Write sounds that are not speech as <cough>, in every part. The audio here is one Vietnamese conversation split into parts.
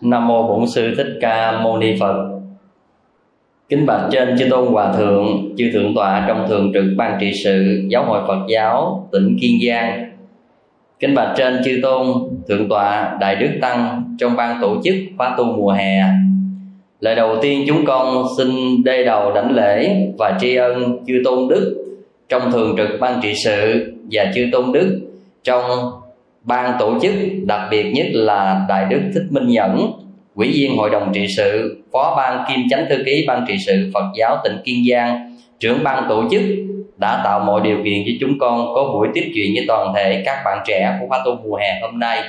Nam mô Bổn sư Thích Ca Mâu Ni Phật. Kính bạch trên chư tôn hòa thượng, chư thượng tọa trong thường trực ban trị sự giáo hội Phật giáo tỉnh Kiên Giang. Kính bạch trên chư tôn thượng tọa đại đức tăng trong ban tổ chức khóa tu mùa hè. Lời đầu tiên chúng con xin đê đầu đảnh lễ và tri ân chư tôn đức trong thường trực ban trị sự và chư tôn đức trong ban tổ chức, đặc biệt nhất là đại đức thích minh nhẫn, ủy viên hội đồng trị sự, phó ban kim chánh thư ký ban trị sự phật giáo tỉnh kiên giang, trưởng ban tổ chức đã tạo mọi điều kiện cho chúng con có buổi tiếp chuyện với toàn thể các bạn trẻ của khóa tu mùa hè hôm nay.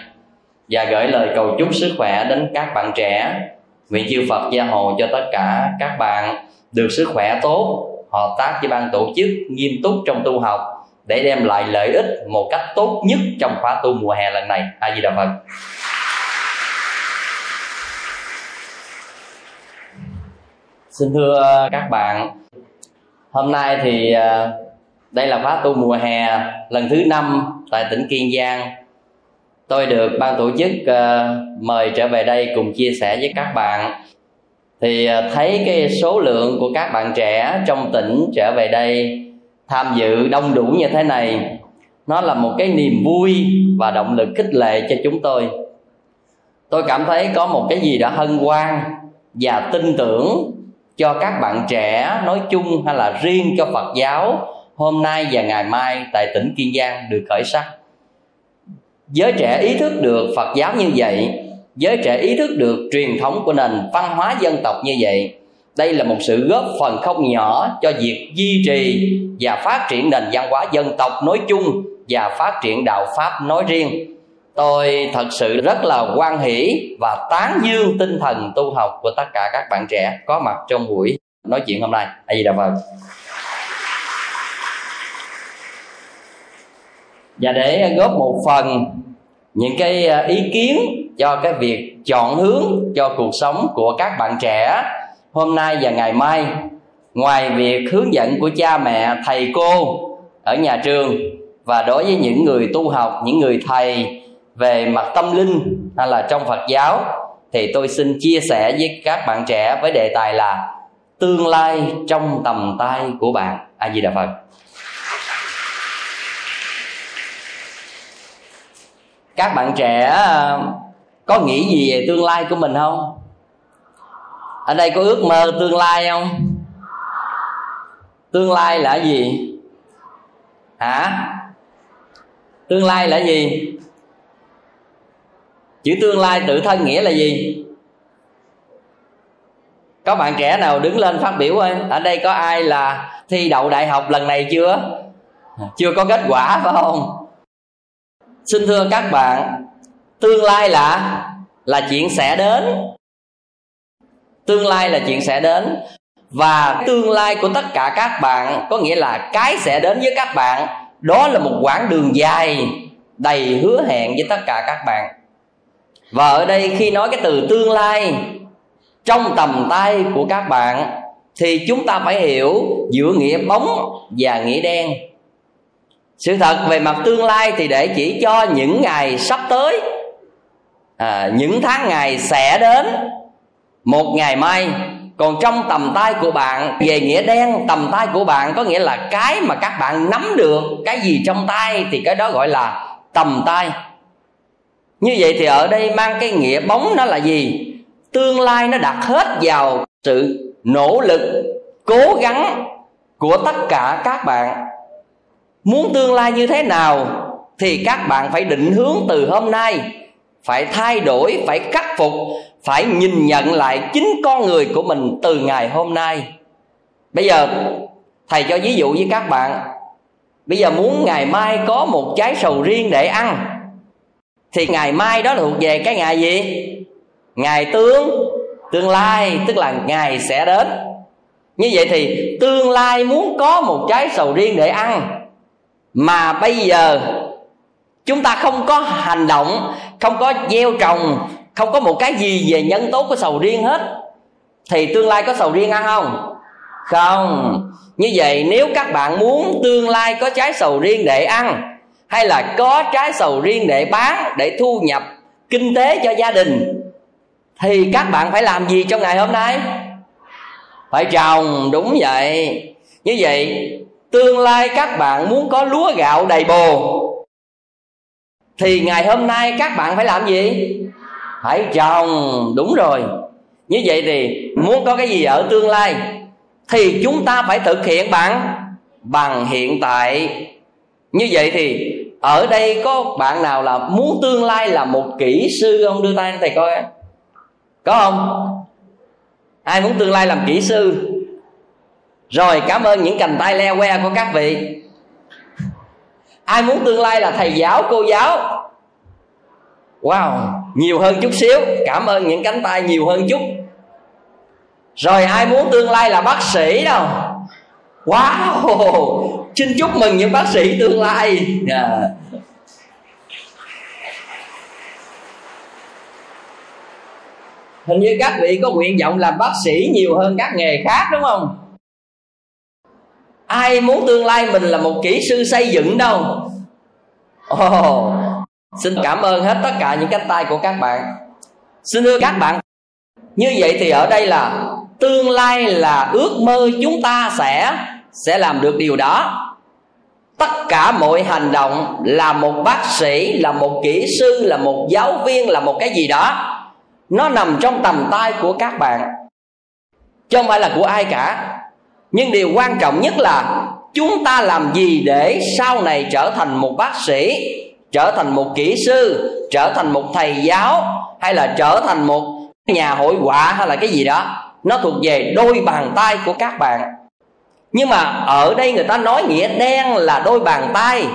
Và gửi lời cầu chúc sức khỏe đến các bạn trẻ. Nguyện chư phật gia hộ cho tất cả các bạn được sức khỏe tốt, hợp tác với ban tổ chức nghiêm túc trong tu học để đem lại lợi ích một cách tốt nhất trong khóa tu mùa hè lần này. A di đà phật. Xin thưa các bạn, hôm nay thì à, đây là khóa tu mùa hè lần thứ năm tại tỉnh kiên giang. Tôi được ban tổ chức à, mời trở về đây cùng chia sẻ với các bạn. Thì à, thấy cái số lượng của các bạn trẻ trong tỉnh trở về đây tham dự đông đủ như thế này, nó là một cái niềm vui và động lực khích lệ cho chúng tôi. Tôi cảm thấy có một cái gì đó hân hoan và tin tưởng cho các bạn trẻ nói chung hay là riêng cho phật giáo hôm nay và ngày mai tại tỉnh kiên giang được khởi sắc. Giới trẻ ý thức được phật giáo như vậy, giới trẻ ý thức được truyền thống của nền văn hóa dân tộc như vậy đây là một sự góp phần không nhỏ cho việc duy trì và phát triển nền văn hóa dân tộc nói chung và phát triển đạo pháp nói riêng. Tôi thật sự rất là quan hỷ và tán dương tinh thần tu học của tất cả các bạn trẻ có mặt trong buổi nói chuyện hôm nay. A di đà phật. Và để góp một phần những cái ý kiến cho cái việc chọn hướng cho cuộc sống của các bạn trẻ hôm nay và ngày mai, ngoài việc hướng dẫn của cha mẹ, thầy cô ở nhà trường và đối với những người tu học, những người thầy về mặt tâm linh hay là trong phật giáo, thì tôi xin chia sẻ với các bạn trẻ với đề tài là tương lai trong tầm tay của bạn. A di đà phật. Các bạn trẻ ờ, có nghĩ gì về tương lai của mình không? Ở đây có ước mơ tương lai không? Tương lai là gì? Hả? Tương lai là gì? Chữ tương lai tự thân nghĩa là gì? Có bạn trẻ nào đứng lên phát biểu ơi, ở đây có ai là thi đậu đại học lần này chưa? Chưa có kết quả, phải không? Xin thưa các bạn, tương lai là là chuyện sẽ đến tương lai là chuyện sẽ đến. Và tương lai của tất cả các bạn có nghĩa là cái sẽ đến với các bạn đó là một quãng đường dài đầy hứa hẹn với tất cả các bạn. Và ở đây khi nói cái từ tương lai trong tầm tay của các bạn thì chúng ta phải hiểu giữa nghĩa bóng và nghĩa đen. Sự thật về mặt tương lai thì để chỉ cho những ngày sắp tới à, những tháng ngày sẽ đến một ngày mai, còn trong tầm tay của bạn, về nghĩa đen, tầm tay của bạn có nghĩa là cái mà các bạn nắm được, cái gì trong tay thì cái đó gọi là tầm tay. Như vậy thì ở đây mang cái nghĩa bóng nó là gì? Tương lai nó đặt hết vào sự nỗ lực, cố gắng của tất cả các bạn. Muốn tương lai như thế nào thì các bạn phải định hướng từ hôm nay, phải thay đổi, phải khắc phục phải nhìn nhận lại chính con người của mình từ ngày hôm nay. Bây giờ, thầy cho ví dụ với các bạn. Bây giờ muốn ngày mai có một trái sầu riêng để ăn, thì ngày mai đó là thuộc về cái ngày gì? Ngày tương tương lai, tức là ngày sẽ đến. Như vậy thì tương lai muốn có một trái sầu riêng để ăn, mà bây giờ chúng ta không có hành động, không có gieo trồng không có một cái gì về nhân tố của sầu riêng hết. Thì tương lai có sầu riêng ăn không? Không. Như vậy, nếu các bạn muốn tương lai có trái sầu riêng để ăn, hay là có trái sầu riêng để bán, để thu nhập kinh tế cho gia đình, thì các bạn phải làm gì trong ngày hôm nay? Phải trồng, đúng vậy. Như vậy, tương lai các bạn muốn có lúa gạo đầy bồ, thì ngày hôm nay các bạn phải làm gì? Hãy trồng đúng rồi. Như vậy thì muốn có cái gì ở tương lai thì chúng ta phải thực hiện bằng bằng hiện tại. Như vậy thì ở đây có bạn nào là muốn tương lai là một kỹ sư không? Đưa tay thầy coi. Có không? Ai muốn tương lai làm kỹ sư? Rồi, cảm ơn những cành tay leo que của các vị. Ai muốn tương lai là thầy giáo, cô giáo? Wow nhiều hơn chút xíu. Cảm ơn những cánh tay nhiều hơn chút. Rồi ai muốn tương lai là bác sĩ đâu? Wow xin chúc mừng những bác sĩ tương lai. Yeah. Hình như các vị có nguyện vọng làm bác sĩ nhiều hơn các nghề khác đúng không? Ai muốn tương lai mình là một kỹ sư xây dựng đâu? Oh, xin cảm ơn hết tất cả những cánh tay của các bạn. Xin thưa các bạn, như vậy thì ở đây là tương lai là ước mơ chúng ta sẽ sẽ làm được điều đó. Tất cả mọi hành động là một bác sĩ, là một kỹ sư, là một giáo viên, là một cái gì đó, nó nằm trong tầm tay của các bạn, chứ không phải là của ai cả. Nhưng điều quan trọng nhất là chúng ta làm gì để sau này trở thành một bác sĩ? Trở thành một kỹ sư, trở thành một thầy giáo, hay là trở thành một nhà hội họa hay là cái gì đó, nó thuộc về đôi bàn tay của các bạn. Nhưng mà ở đây người ta nói nghĩa đen là đôi bàn tay.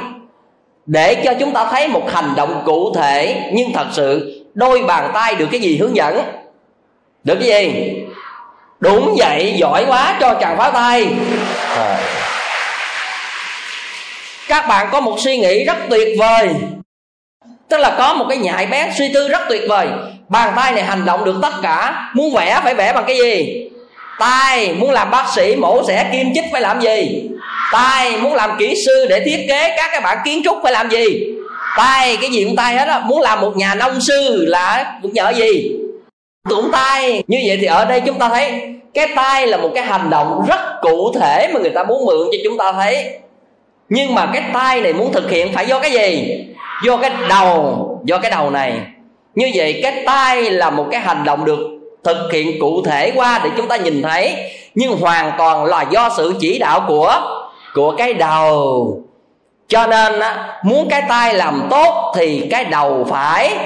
Để cho chúng ta thấy một hành động cụ thể, nhưng thật sự đôi bàn tay được cái gì hướng dẫn? Được cái gì? Đúng vậy, giỏi quá, cho chàng pháo tay. À các bạn có một suy nghĩ rất tuyệt vời. Tức là có một cái nhạy bén suy tư rất tuyệt vời. Bàn tay này hành động được tất cả. Muốn vẽ phải vẽ bằng cái gì? Tay. Muốn làm bác sĩ mổ xẻ kim chích phải làm gì? Tay. Muốn làm kỹ sư để thiết kế các cái bạn kiến trúc phải làm gì? Tay. Cái gì cũng tay hết á. Muốn làm một nhà nông sư là cũng nhờ gì? Cũng tay. Như vậy thì ở đây chúng ta thấy, cái tay là một cái hành động rất cụ thể mà người ta muốn mượn cho chúng ta thấy nhưng mà cái tay này muốn thực hiện phải do cái gì? Do cái đầu do cái đầu này. Như vậy cái tay là một cái hành động được thực hiện cụ thể qua để chúng ta nhìn thấy. Nhưng hoàn toàn là do sự chỉ đạo của của cái đầu. Cho nên á, muốn cái tay làm tốt thì cái đầu phải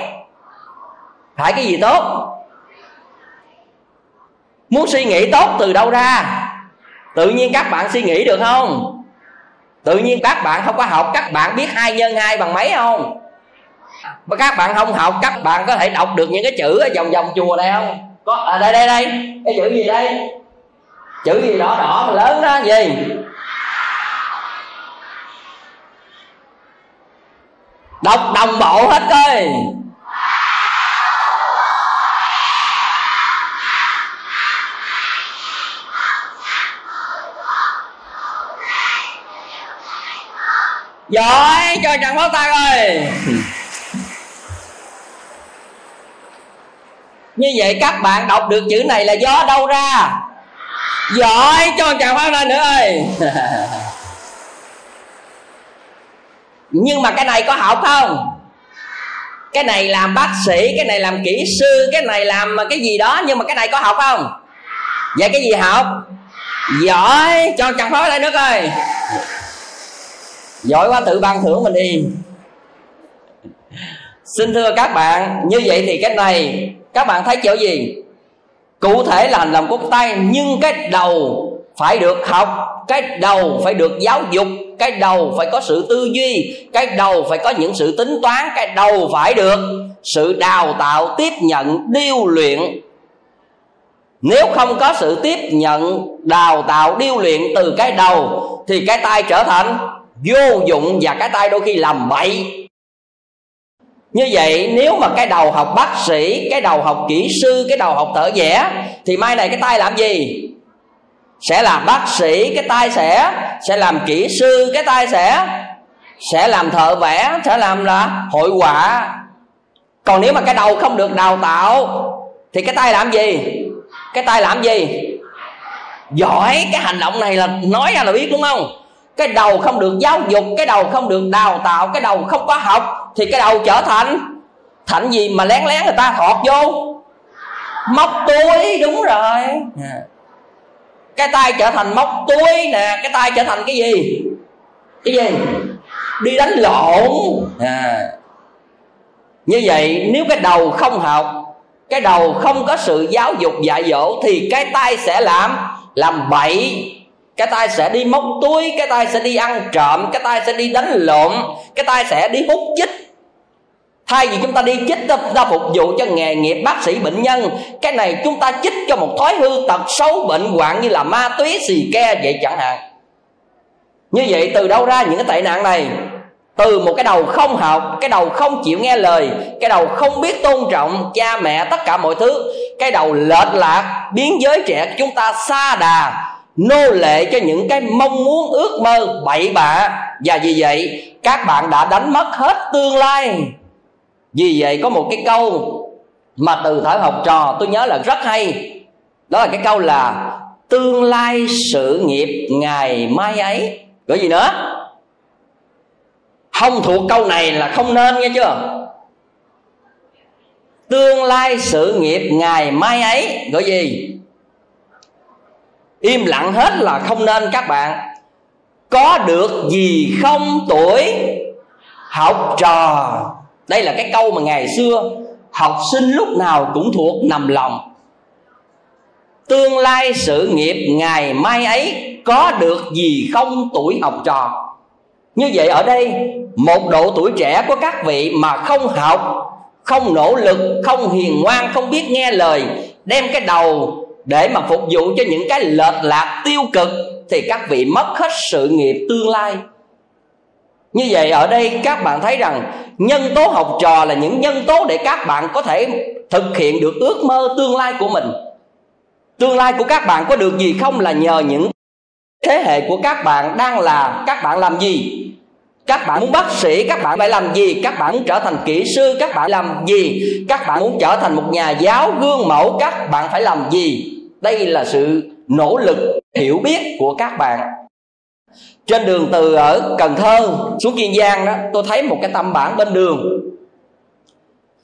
phải cái gì tốt? Muốn suy nghĩ tốt từ đâu ra? Tự nhiên các bạn suy nghĩ được không? Tự nhiên các bạn không có học, các bạn biết hai nhân hai bằng mấy không? Mà các bạn không học, các bạn có thể đọc được những cái chữ ở vòng vòng chùa này không? Có à đây đây đây. Cái chữ gì đây? Chữ gì đỏ đỏ lớn đó, gì? Đọc đồng bộ hết coi giỏi cho chẳng pháo tay ơi. Như vậy các bạn đọc được chữ này là do đâu ra? Giỏi, cho chàng pháo tay nữa ơi. <laughs> Nhưng mà cái này có học không? Cái này làm bác sĩ, cái này làm kỹ sư, cái này làm cái gì đó, nhưng mà cái này có học không? Vậy cái gì học? Giỏi, cho chàng pháo tay nước ơi giỏi quá, tự ban thưởng mình đi. Xin thưa các bạn, như vậy thì cái này, các bạn thấy kiểu gì? Cụ thể là hành động tay nhưng cái đầu phải được học, cái đầu phải được giáo dục, cái đầu phải có sự tư duy, cái đầu phải có những sự tính toán, cái đầu phải được sự đào tạo, tiếp nhận, điêu luyện. Nếu không có sự tiếp nhận, đào tạo, điêu luyện từ cái đầu, thì cái tay trở thành vô dụng và cái tay đôi khi làm bậy. Như vậy, nếu mà cái đầu học bác sĩ, cái đầu học kỹ sư, cái đầu học thợ vẽ, thì mai này cái tay làm gì? Sẽ làm bác sĩ, cái tay sẽ sẽ làm kỹ sư, cái tay sẽ sẽ làm thợ vẽ, sẽ làm là hội họa. Còn nếu mà cái đầu không được đào tạo, thì cái tay làm gì? Cái tay làm gì? Giỏi, cái hành động này là nói ra là biết, đúng không? Cái đầu không được giáo dục cái đầu không được đào tạo cái đầu không có học thì cái đầu trở thành thành gì mà lén lén người ta thọt vô? Móc túi đúng rồi. Cái tay trở thành móc túi nè cái tay trở thành cái gì? Cái gì? Đi đánh lộn. À. như vậy nếu cái đầu không học cái đầu không có sự giáo dục dạy dỗ thì cái tay sẽ làm làm bậy cái tay sẽ đi móc túi cái tay sẽ đi ăn trộm cái tay sẽ đi đánh lộn cái tay sẽ đi hút chích. Thay vì chúng ta đi chích ta, ta phục vụ cho nghề nghiệp bác sĩ bệnh nhân cái này chúng ta chích cho một thói hư tật xấu bệnh hoạn như là ma túy xì ke vậy chẳng hạn. Như vậy từ đâu ra những cái tệ nạn này? Từ một cái đầu không học cái đầu không chịu nghe lời cái đầu không biết tôn trọng cha mẹ tất cả mọi thứ cái đầu lệch lạc biến giới trẻ chúng ta xa đà nô lệ cho những cái mong muốn, ước mơ, bậy bạ. Và vì vậy, các bạn đã đánh mất hết tương lai. Vì vậy, có một cái câu mà từ thời học trò tôi nhớ là rất hay. Đó là cái câu là, tương lai sự nghiệp ngày mai ấy. Có gì nữa? Không thuộc câu này là không nên nghe chưa? Tương lai sự nghiệp ngày mai ấy. Gọi gì? Im lặng hết là không nên các bạn. Có được gì không tuổi? Học trò. Đây là cái câu mà ngày xưa học sinh lúc nào cũng thuộc nằm lòng. Tương lai sự nghiệp ngày mai ấy có được gì không tuổi học trò? Như vậy ở đây, một độ tuổi trẻ của các vị mà không học, không nỗ lực, không hiền ngoan, không biết nghe lời, đem cái đầu để mà phục vụ cho những cái lệch lạc tiêu cực, thì các vị mất hết sự nghiệp tương lai. Như vậy ở đây các bạn thấy rằng nhân tố học trò là những nhân tố để các bạn có thể thực hiện được ước mơ tương lai của mình. Tương lai của các bạn có được gì không là nhờ những thế hệ của các bạn đang là, các bạn làm gì? Các bạn muốn bác sĩ, các bạn phải làm gì? Các bạn muốn trở thành kỹ sư, các bạn làm gì? Các bạn muốn trở thành một nhà giáo gương mẫu, các bạn phải làm gì? Đây là sự nỗ lực hiểu biết của các bạn. Trên đường từ ở cần thơ xuống kiên giang đó, tôi thấy một cái tâm bản bên đường.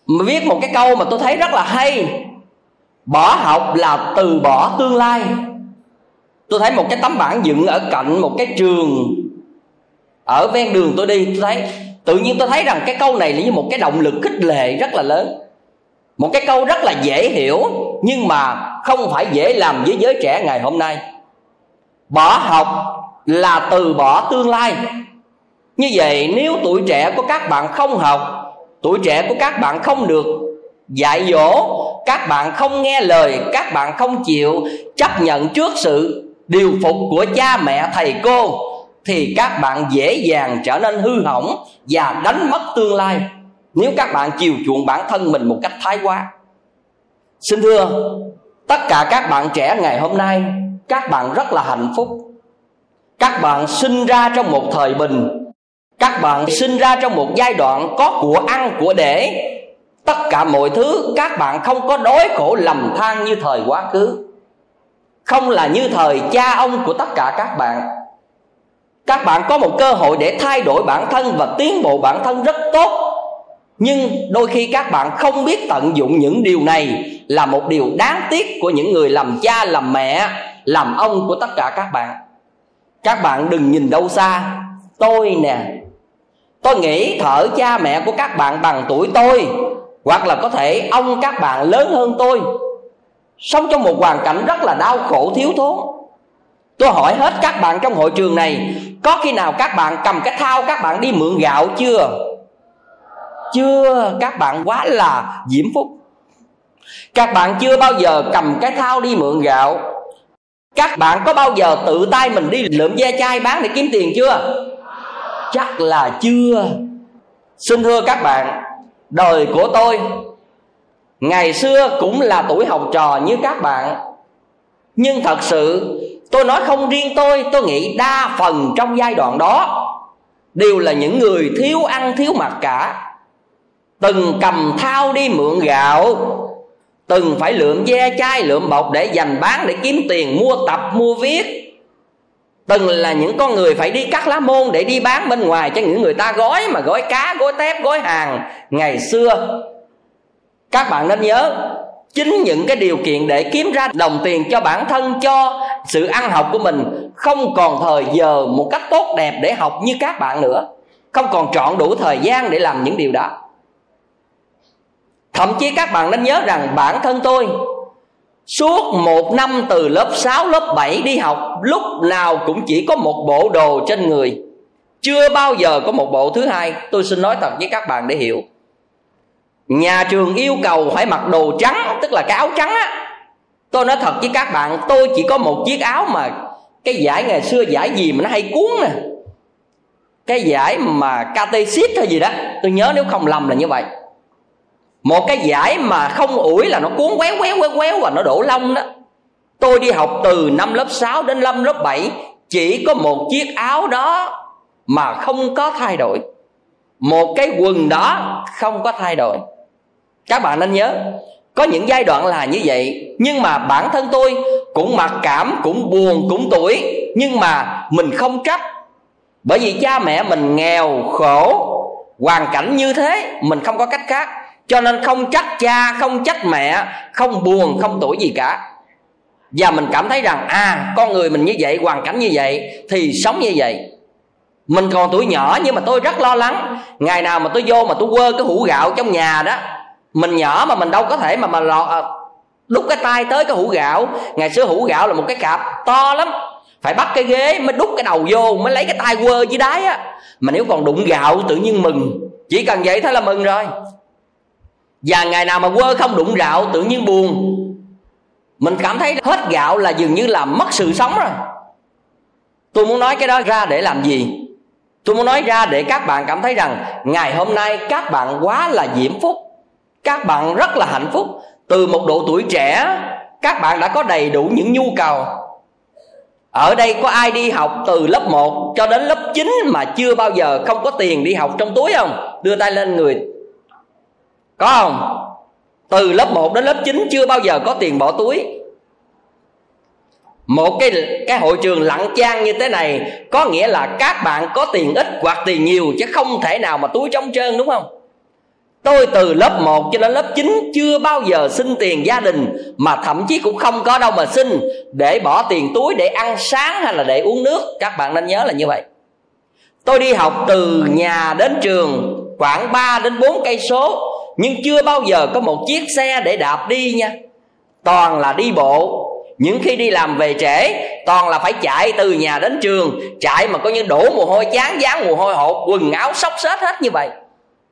Mà viết một cái câu mà tôi thấy rất là hay. Bỏ học là từ bỏ tương lai. Tôi thấy một cái tấm bản dựng ở cạnh một cái trường. Ở ven đường tôi đi, tôi thấy, tự nhiên tôi thấy rằng cái câu này là như một cái động lực khích lệ rất là lớn. Một cái câu rất là dễ hiểu, nhưng mà không phải dễ làm với giới trẻ ngày hôm nay. Bỏ học là từ bỏ tương lai. Như vậy, nếu tuổi trẻ của các bạn không học, tuổi trẻ của các bạn không được dạy dỗ, các bạn không nghe lời, các bạn không chịu chấp nhận trước sự điều phục của cha mẹ, thầy cô, thì các bạn dễ dàng trở nên hư hỏng và đánh mất tương lai. Nếu các bạn chiều chuộng bản thân mình một cách thái quá. Xin thưa tất cả các bạn trẻ ngày hôm nay, các bạn rất là hạnh phúc. Các bạn sinh ra trong một thời bình. Các bạn sinh ra trong một giai đoạn có của ăn, của để. Tất cả mọi thứ các bạn không có đói khổ lầm than như thời quá khứ. Không là như thời cha ông của tất cả các bạn. Các bạn có một cơ hội để thay đổi bản thân và tiến bộ bản thân rất tốt. Nhưng đôi khi các bạn không biết tận dụng những điều này là một điều đáng tiếc của những người làm cha, làm mẹ, làm ông của tất cả các bạn. Các bạn đừng nhìn đâu xa. Tôi nè, tôi nghĩ thở cha mẹ của các bạn bằng tuổi tôi, hoặc là có thể ông các bạn lớn hơn tôi, sống trong một hoàn cảnh rất là đau khổ, thiếu thốn. Tôi hỏi hết các bạn trong hội trường này, có khi nào các bạn cầm cái thao các bạn đi mượn gạo chưa? Chưa, các bạn quá là diễm phúc các bạn chưa bao giờ cầm cái thao đi mượn gạo. Các bạn có bao giờ tự tay mình đi lượm ve chai bán để kiếm tiền chưa? Chắc là chưa. Xin thưa các bạn, đời của tôi, ngày xưa cũng là tuổi học trò như các bạn. Nhưng thật sự, tôi nói không riêng tôi tôi nghĩ đa phần trong giai đoạn đó đều là những người thiếu ăn thiếu mặc cả. Từng cầm thao đi mượn gạo từng phải lượm ve chai, lượm bọc để dành bán, để kiếm tiền, mua tập, mua viết. Từng là những con người phải đi cắt lá môn để đi bán bên ngoài, cho những người ta gói mà gói cá, gói tép, gói hàng. Ngày xưa, các bạn nên nhớ, chính những cái điều kiện để kiếm ra đồng tiền cho bản thân, cho sự ăn học của mình, không còn thời giờ một cách tốt đẹp để học như các bạn nữa. Không còn trọn đủ thời gian để làm những điều đó thậm chí các bạn nên nhớ rằng bản thân tôi Suốt một năm từ lớp 6, lớp 7 đi học Lúc nào cũng chỉ có một bộ đồ trên người. Chưa bao giờ có một bộ thứ hai. Tôi xin nói thật với các bạn để hiểu. Nhà trường yêu cầu phải mặc đồ trắng Tức là cái áo trắng á. Tôi nói thật với các bạn Tôi chỉ có một chiếc áo mà Cái giải ngày xưa giải gì mà nó hay cuốn nè. Cái giải mà KT ship hay gì đó. Tôi nhớ nếu không lầm là như vậy một cái giải mà không ủi là nó cuốn quéo quéo quéo quéo và nó đổ lông đó. Tôi đi học từ năm lớp 6 đến năm lớp 7 chỉ có một chiếc áo đó mà không có thay đổi. Một cái quần đó không có thay đổi. Các bạn nên nhớ, có những giai đoạn là như vậy. Nhưng mà bản thân tôi cũng mặc cảm, cũng buồn, cũng tuổi, nhưng mà mình không trách. Bởi vì cha mẹ mình nghèo khổ, hoàn cảnh như thế, mình không có cách khác cho nên không trách cha, không trách mẹ, không buồn, không tuổi gì cả. Và mình cảm thấy rằng à con người mình như vậy, hoàn cảnh như vậy, thì sống như vậy. Mình còn tuổi nhỏ nhưng mà tôi rất lo lắng. Ngày nào mà tôi vô mà tôi quơ cái hũ gạo trong nhà đó, mình nhỏ mà mình đâu có thể mà mà lọt à, đút cái tay tới cái hũ gạo. Ngày xưa hũ gạo là một cái cạp to lắm. Phải bắt cái ghế mới đút cái đầu vô, mới lấy cái tay quơ dưới đáy á. Mà nếu còn đụng gạo tự nhiên mừng. Chỉ cần vậy thôi là mừng rồi và ngày nào mà quơ không đụng gạo tự nhiên buồn. Mình cảm thấy hết gạo là dường như là mất sự sống rồi. Tôi muốn nói cái đó ra để làm gì? Tôi muốn nói ra để các bạn cảm thấy rằng ngày hôm nay các bạn quá là diễm phúc. Các bạn rất là hạnh phúc. Từ một độ tuổi trẻ, các bạn đã có đầy đủ những nhu cầu. Ở đây có ai đi học từ lớp 1 cho đến lớp 9 mà chưa bao giờ không có tiền đi học trong túi không? Đưa tay lên người có không? Từ lớp 1 đến lớp 9 chưa bao giờ có tiền bỏ túi. Một cái cái hội trường lặng trang như thế này có nghĩa là các bạn có tiền ít hoặc tiền nhiều chứ không thể nào mà túi trống trơn, đúng không? Tôi từ lớp 1 cho đến lớp 9 chưa bao giờ xin tiền gia đình, Mà thậm chí cũng không có đâu mà xin Để bỏ tiền túi để ăn sáng hay là để uống nước. Các bạn nên nhớ là như vậy. Tôi đi học từ nhà đến trường khoảng 3 đến 4 cây số nhưng chưa bao giờ có một chiếc xe để đạp đi nha. Toàn là đi bộ. Những khi đi làm về trễ, toàn là phải chạy từ nhà đến trường. Chạy mà coi như đổ mồ hôi, chán dán mồ hôi, hột, quần áo xốc xếch hết như vậy.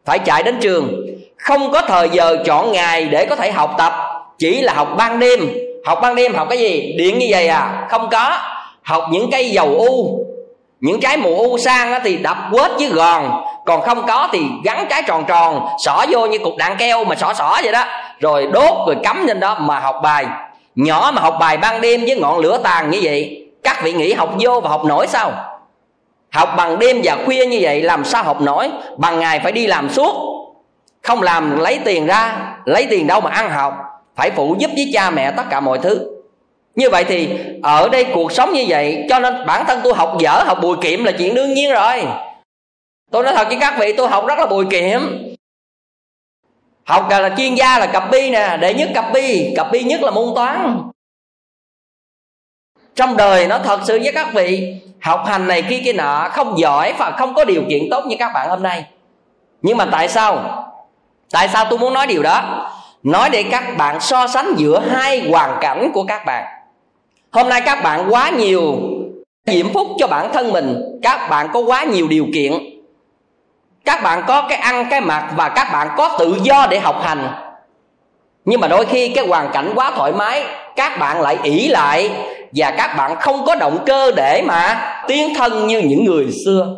Phải chạy đến trường. Không có thời giờ chọn ngày để có thể học tập. Chỉ là học ban đêm. Học ban đêm học cái gì? Điện như vậy à? Không có. Học những cây dầu u. Những trái mù u sang thì đập quết với gòn còn không có thì gắn trái tròn tròn, xỏ vô như cục đạn keo mà xỏ xỏ vậy đó. Rồi đốt rồi cắm lên đó mà học bài. Nhỏ mà học bài ban đêm với ngọn lửa tàn như vậy, các vị nghĩ học vô và học nổi sao? Học bằng đêm và khuya như vậy làm sao học nổi? Bằng ngày phải đi làm suốt. Không làm lấy tiền ra, lấy tiền đâu mà ăn học. Phải phụ giúp với cha mẹ tất cả mọi thứ. Như vậy thì ở đây cuộc sống như vậy, cho nên bản thân tôi học dở, học bùi kiệm là chuyện đương nhiên rồi tôi nói thật với các vị, tôi học rất là bùi kiệm học là chuyên gia là cặp bi nè, đệ nhất cặp bi cặp bi nhất là môn toán. Trong đời nó thật sự với các vị, học hành này kia kia nọ không giỏi và không có điều kiện tốt như các bạn hôm nay. Nhưng mà tại sao? Tại sao tôi muốn nói điều đó? Nói để các bạn so sánh giữa hai hoàn cảnh của các bạn. Hôm nay các bạn quá nhiều diễm phúc cho bản thân mình, các bạn có quá nhiều điều kiện các bạn có cái ăn, cái mặc và các bạn có tự do để học hành. Nhưng mà đôi khi cái hoàn cảnh quá thoải mái, các bạn lại ỷ lại và các bạn không có động cơ để mà tiến thân như những người xưa.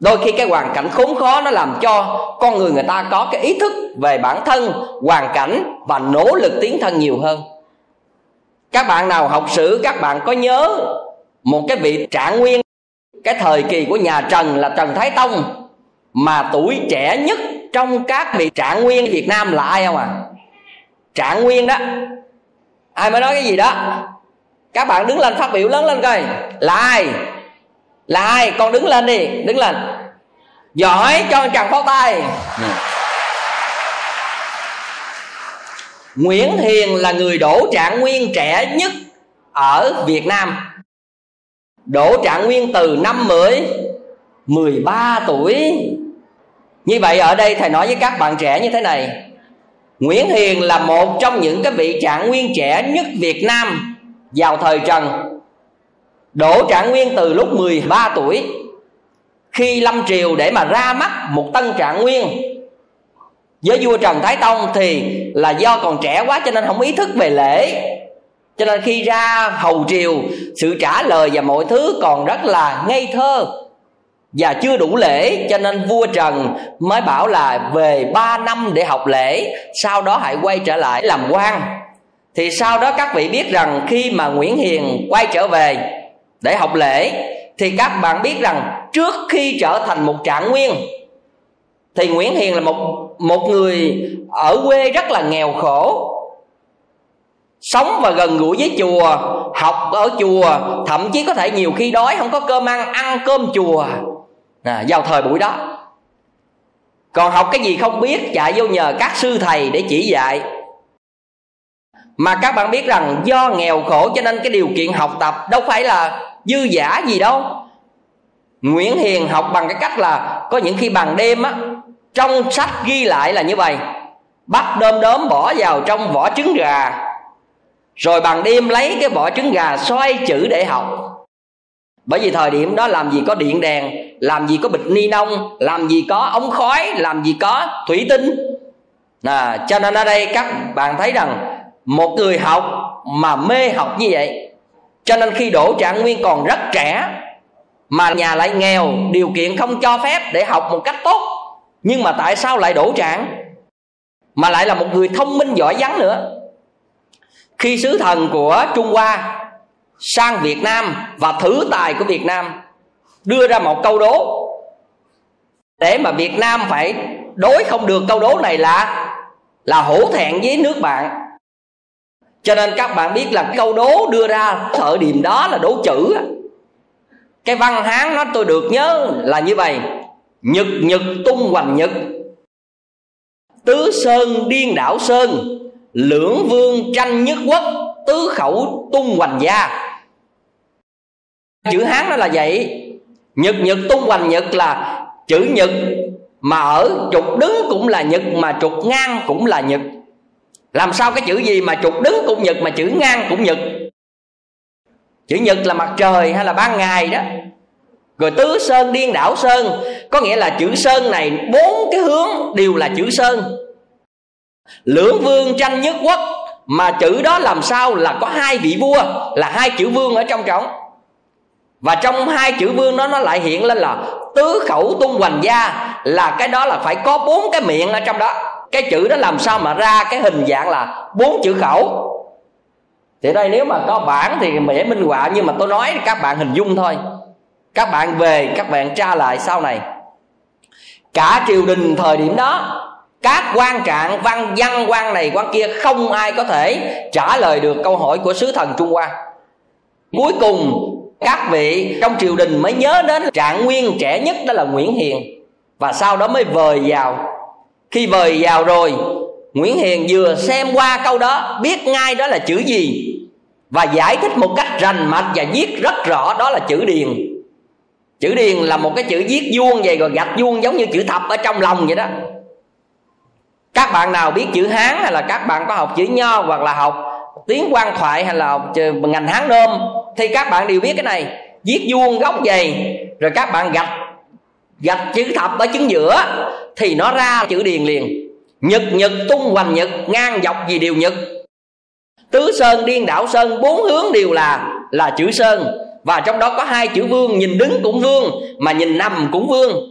Đôi khi cái hoàn cảnh khốn khó nó làm cho con người người ta có cái ý thức về bản thân, hoàn cảnh và nỗ lực tiến thân nhiều hơn. Các bạn nào học sử, các bạn có nhớ một cái vị trạng nguyên, cái thời kỳ của nhà trần là trần thái tông mà tuổi trẻ nhất trong các vị trạng nguyên việt nam là ai không à? Trạng nguyên đó. Ai mới nói cái gì đó? Các bạn đứng lên phát biểu lớn lên coi. Là ai? Là ai? Con đứng lên đi. Đứng lên. Giỏi, cho tràng pháo tay. Nguyễn Hiền là người đổ trạng nguyên trẻ nhất ở Việt Nam. Đổ trạng nguyên từ năm mới 13 tuổi. Như vậy ở đây thầy nói với các bạn trẻ như thế này. Nguyễn Hiền là một trong những cái vị trạng nguyên trẻ nhất Việt Nam vào thời Trần. Đỗ trạng nguyên từ lúc 13 tuổi. Khi lâm triều để mà ra mắt một tân trạng nguyên với vua trần thái tông thì là do còn trẻ quá cho nên không ý thức về lễ. Cho nên khi ra hầu triều, sự trả lời và mọi thứ còn rất là ngây thơ và chưa đủ lễ, cho nên vua trần mới bảo là về 3 năm để học lễ, sau đó hãy quay trở lại làm quan. Thì sau đó các vị biết rằng khi mà nguyễn hiền quay trở về để học lễ, thì các bạn biết rằng trước khi trở thành một trạng nguyên, thì Nguyễn Hiền là một một người ở quê rất là nghèo khổ, sống và gần gũi với chùa, học ở chùa, thậm chí có thể nhiều khi đói, không có cơm ăn ăn cơm chùa à, vào thời buổi đó. Còn học cái gì không biết chạy vô nhờ các sư thầy để chỉ dạy. Mà các bạn biết rằng do nghèo khổ cho nên cái điều kiện học tập đâu phải là dư giả gì đâu. Nguyễn Hiền học bằng cái cách là có những khi bằng đêm á trong sách ghi lại là như vậy. Bắt đom đóm bỏ vào trong vỏ trứng gà. Rồi bằng đêm lấy cái vỏ trứng gà xoay chữ để học bởi vì thời điểm đó làm gì có điện đèn làm gì có bịch ni lông làm gì có ống khói làm gì có thủy tinh. À, cho nên ở đây các bạn thấy rằng một người học mà mê học như vậy cho nên khi đổ trạng nguyên còn rất trẻ mà nhà lại nghèo điều kiện không cho phép để học một cách tốt. Nhưng mà tại sao lại đổ trạng? Mà lại là một người thông minh giỏi vắng nữa. Khi sứ thần của trung hoa sang việt nam và thử tài của việt nam. Đưa ra một câu đố. Để mà việt nam phải đối không được câu đố này là là hổ thẹn với nước bạn. Cho nên các bạn biết là câu đố đưa ra thợ điểm đó là đố chữ cái văn hán nó tôi được nhớ là như vậy, nhật nhật tung hoành nhật. Tứ sơn điên đảo sơn, lưỡng vương tranh nhất quốc, tứ khẩu tung hoành gia chữ hán nó là vậy. Nhật nhật tung hoành nhật là chữ nhật mà ở trục đứng cũng là nhật, mà trục ngang cũng là nhật. Làm sao cái chữ gì mà trục đứng cũng nhật, mà chữ ngang cũng nhật? Chữ nhật là mặt trời hay là ban ngày đó? Rồi tứ sơn, điên đảo sơn, có nghĩa là chữ sơn này bốn cái hướng đều là chữ sơn. Lưỡng vương tranh nhất quốc, mà chữ đó làm sao là có hai vị vua, là hai chữ vương ở trong trống? Và trong hai chữ vương đó, nó lại hiện lên là tứ khẩu tung hoành gia, là cái đó là phải có bốn cái miệng ở trong đó. Cái chữ đó làm sao mà ra cái hình dạng là bốn chữ khẩu? Thì đây, nếu mà có bản thì dễ minh họa, nhưng mà tôi nói các bạn hình dung thôi. Các bạn về, các bạn tra lại sau này. Cả triều đình thời điểm đó, các quan trạng, văn văn quan này, quan kia không ai có thể trả lời được câu hỏi của sứ thần trung hoa. Cuối cùng các vị trong triều đình mới nhớ đến trạng nguyên trẻ nhất đó là nguyễn hiền. Và sau đó mới vời vào. Khi vời vào rồi, nguyễn hiền vừa xem qua câu đó, biết ngay đó là chữ gì. Và giải thích một cách rành mạch và viết rất rõ đó là chữ điền. Chữ điền là một cái chữ viết vuông vậy rồi gạch vuông giống như chữ thập ở trong lòng vậy đó. Các bạn nào biết chữ hán hay là các bạn có học chữ nho hoặc là học tiếng quan thoại hay là ngành hán nôm, thì các bạn đều biết cái này. Viết vuông góc dày, rồi các bạn gạch gạch chữ thập ở chứng giữa, thì nó ra chữ điền liền. Nhật nhật, tung hoành nhật, ngang dọc gì đều nhật. Tứ sơn, điên đảo sơn, bốn hướng đều là là chữ sơn. Và trong đó có hai chữ vương, nhìn đứng cũng vương, mà nhìn nằm cũng vương.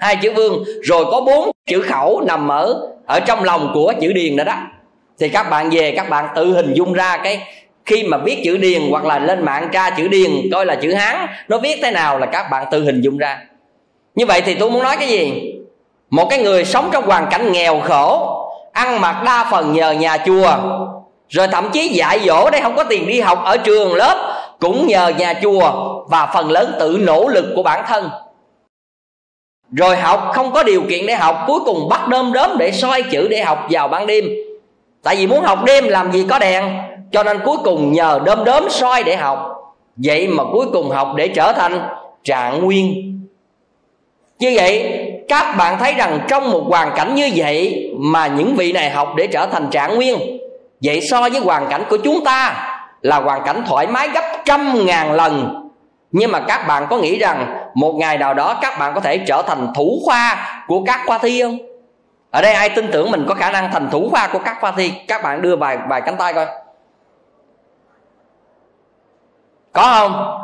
Hai chữ vương, rồi có bốn chữ khẩu nằm ở ở trong lòng của chữ điền đó đó thì các bạn về, các bạn tự hình dung ra cái khi mà viết chữ điền hoặc là lên mạng tra chữ điền, coi là chữ hán, nó viết thế nào là các bạn tự hình dung ra. Như vậy thì tôi muốn nói cái gì? Một cái người sống trong hoàn cảnh nghèo khổ, ăn mặc đa phần nhờ nhà chùa, rồi thậm chí dạy dỗ đây không có tiền đi học ở trường lớp, cũng nhờ nhà chùa và phần lớn tự nỗ lực của bản thân. Rồi học không có điều kiện để học, cuối cùng bắt đơm đớm để soi chữ để học vào ban đêm tại vì muốn học đêm làm gì có đèn. Cho nên cuối cùng nhờ đơm đớm soi để học. Vậy mà cuối cùng học để trở thành trạng nguyên. Như vậy, các bạn thấy rằng trong một hoàn cảnh như vậy mà những vị này học để trở thành trạng nguyên, vậy so với hoàn cảnh của chúng ta là hoàn cảnh thoải mái gấp trăm ngàn lần. Nhưng mà các bạn có nghĩ rằng một ngày nào đó các bạn có thể trở thành thủ khoa của các khoa thi không? Ở đây ai tin tưởng mình có khả năng thành thủ khoa của các khoa thi? Các bạn đưa vài vài cánh tay coi. Có không?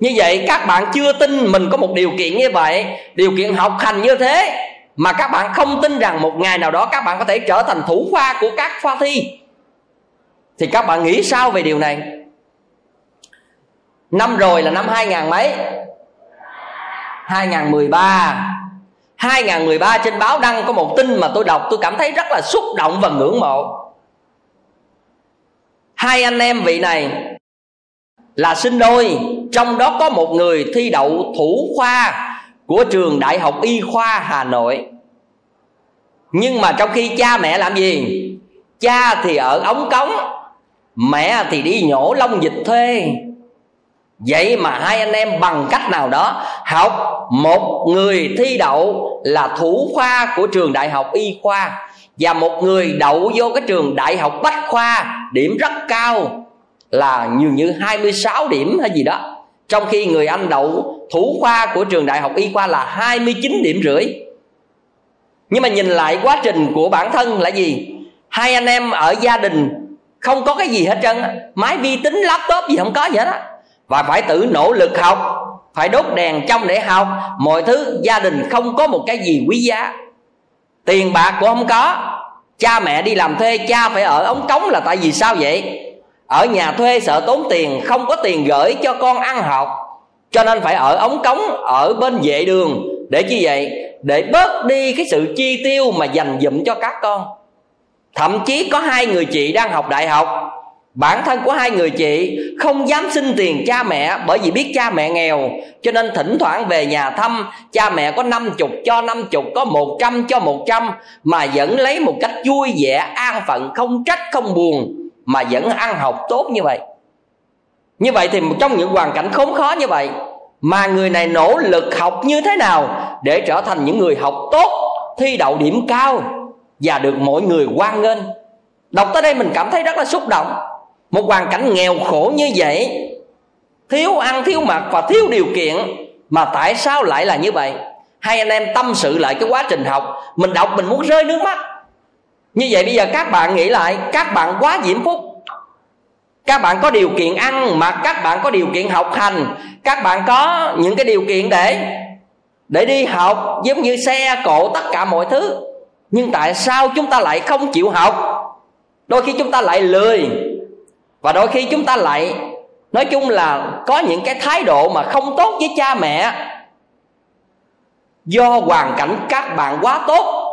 Như vậy các bạn chưa tin mình có một điều kiện như vậy, điều kiện học hành như thế, mà các bạn không tin rằng một ngày nào đó các bạn có thể trở thành thủ khoa của các khoa thi. Thì các bạn nghĩ sao về điều này? Năm rồi là năm 2000 mấy? 2013 2013 trên báo đăng có một tin mà tôi đọc, tôi cảm thấy rất là xúc động và ngưỡng mộ. Hai anh em vị này là sinh đôi, trong đó có một người thi đậu thủ khoa của trường đại học y khoa hà nội. Nhưng mà trong khi cha mẹ làm gì? Cha thì ở ống cống, mẹ thì đi nhổ lông dịch thuê vậy mà hai anh em bằng cách nào đó học một người thi đậu là thủ khoa của trường đại học y khoa và một người đậu vô cái trường đại học bách khoa, điểm rất cao là như như 26 điểm hay gì đó. Trong khi người anh đậu thủ khoa của trường đại học y khoa là 29 điểm rưỡi. Nhưng mà nhìn lại quá trình của bản thân là gì? Hai anh em ở gia đình không có cái gì hết trơn máy vi tính, laptop gì không có gì hết á và phải tự nỗ lực học, phải đốt đèn trong để học. Mọi thứ gia đình không có một cái gì quý giá. Tiền bạc cũng không có. Cha mẹ đi làm thuê, cha phải ở ống cống là tại vì sao vậy? Ở nhà thuê sợ tốn tiền, không có tiền gửi cho con ăn học. Cho nên phải ở ống cống, ở bên vệ đường. Để chi vậy? Để bớt đi cái sự chi tiêu mà dành dụm cho các con. Thậm chí có hai người chị đang học đại học bản thân của hai người chị không dám xin tiền cha mẹ bởi vì biết cha mẹ nghèo. Cho nên thỉnh thoảng về nhà thăm, cha mẹ có năm chục cho năm chục, có một trăm cho một trăm, mà vẫn lấy một cách vui vẻ, an phận, không trách, không buồn, mà vẫn ăn học tốt như vậy. Như vậy thì trong những hoàn cảnh khốn khó như vậy, mà người này nỗ lực học như thế nào để trở thành những người học tốt, thi đậu điểm cao và được mọi người quan nghênh. Đọc tới đây mình cảm thấy rất là xúc động một hoàn cảnh nghèo khổ như vậy, thiếu ăn, thiếu mặc và thiếu điều kiện, mà tại sao lại là như vậy? Hai anh em tâm sự lại cái quá trình học, mình đọc mình muốn rơi nước mắt. Như vậy bây giờ các bạn nghĩ lại, các bạn quá diễm phúc. Các bạn có điều kiện ăn, mà các bạn có điều kiện học hành. Các bạn có những cái điều kiện để để đi học, giống như xe, cộ, tất cả mọi thứ. Nhưng tại sao chúng ta lại không chịu học? Đôi khi chúng ta lại lười và đôi khi chúng ta lại, nói chung là có những cái thái độ mà không tốt với cha mẹ. Do hoàn cảnh các bạn quá tốt,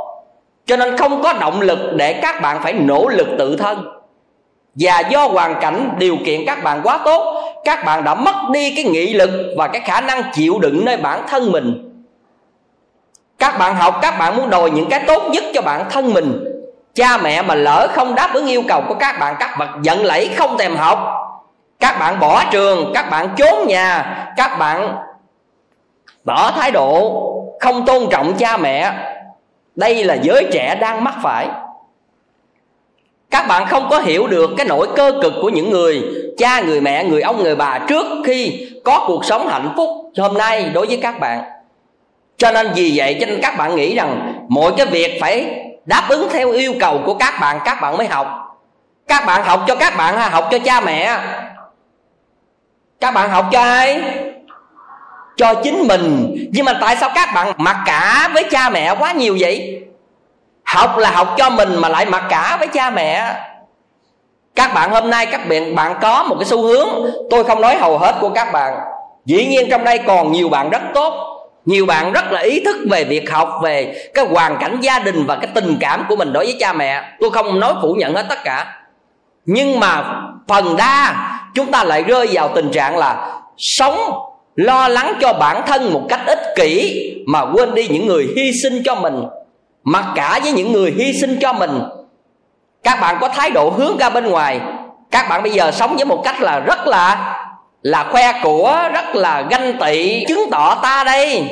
cho nên không có động lực để các bạn phải nỗ lực tự thân. Và do hoàn cảnh điều kiện các bạn quá tốt, các bạn đã mất đi cái nghị lực và cái khả năng chịu đựng nơi bản thân mình. Các bạn học, các bạn muốn đòi những cái tốt nhất cho bản thân mình cha mẹ mà lỡ không đáp ứng yêu cầu của các bạn các bạn giận lẫy không thèm học. Các bạn bỏ trường, các bạn trốn nhà, các bạn tỏ thái độ không tôn trọng cha mẹ. Đây là giới trẻ đang mắc phải. Các bạn không có hiểu được cái nỗi cơ cực của những người cha, người mẹ, người ông, người bà trước khi có cuộc sống hạnh phúc hôm nay đối với các bạn. Cho nên vì vậy cho nên các bạn nghĩ rằng mọi cái việc phải đáp ứng theo yêu cầu của các bạn các bạn mới học. Các bạn học cho các bạn học cho cha mẹ. Các bạn học cho ai? Cho chính mình. Nhưng mà tại sao các bạn mặc cả với cha mẹ quá nhiều vậy? Học là học cho mình mà lại mặc cả với cha mẹ. Các bạn hôm nay, các bạn bạn có một cái xu hướng, tôi không nói hầu hết của các bạn. Dĩ nhiên trong đây còn nhiều bạn rất tốt nhiều bạn rất là ý thức về việc học, về cái hoàn cảnh gia đình và cái tình cảm của mình đối với cha mẹ. Tôi không nói phủ nhận hết tất cả. Nhưng mà phần đa, chúng ta lại rơi vào tình trạng là sống lo lắng cho bản thân một cách ích kỷ mà quên đi những người hy sinh cho mình. Mặc cả với những người hy sinh cho mình, các bạn có thái độ hướng ra bên ngoài. Các bạn bây giờ sống với một cách là rất là là khoe của rất là ganh tị, chứng tỏ ta đây.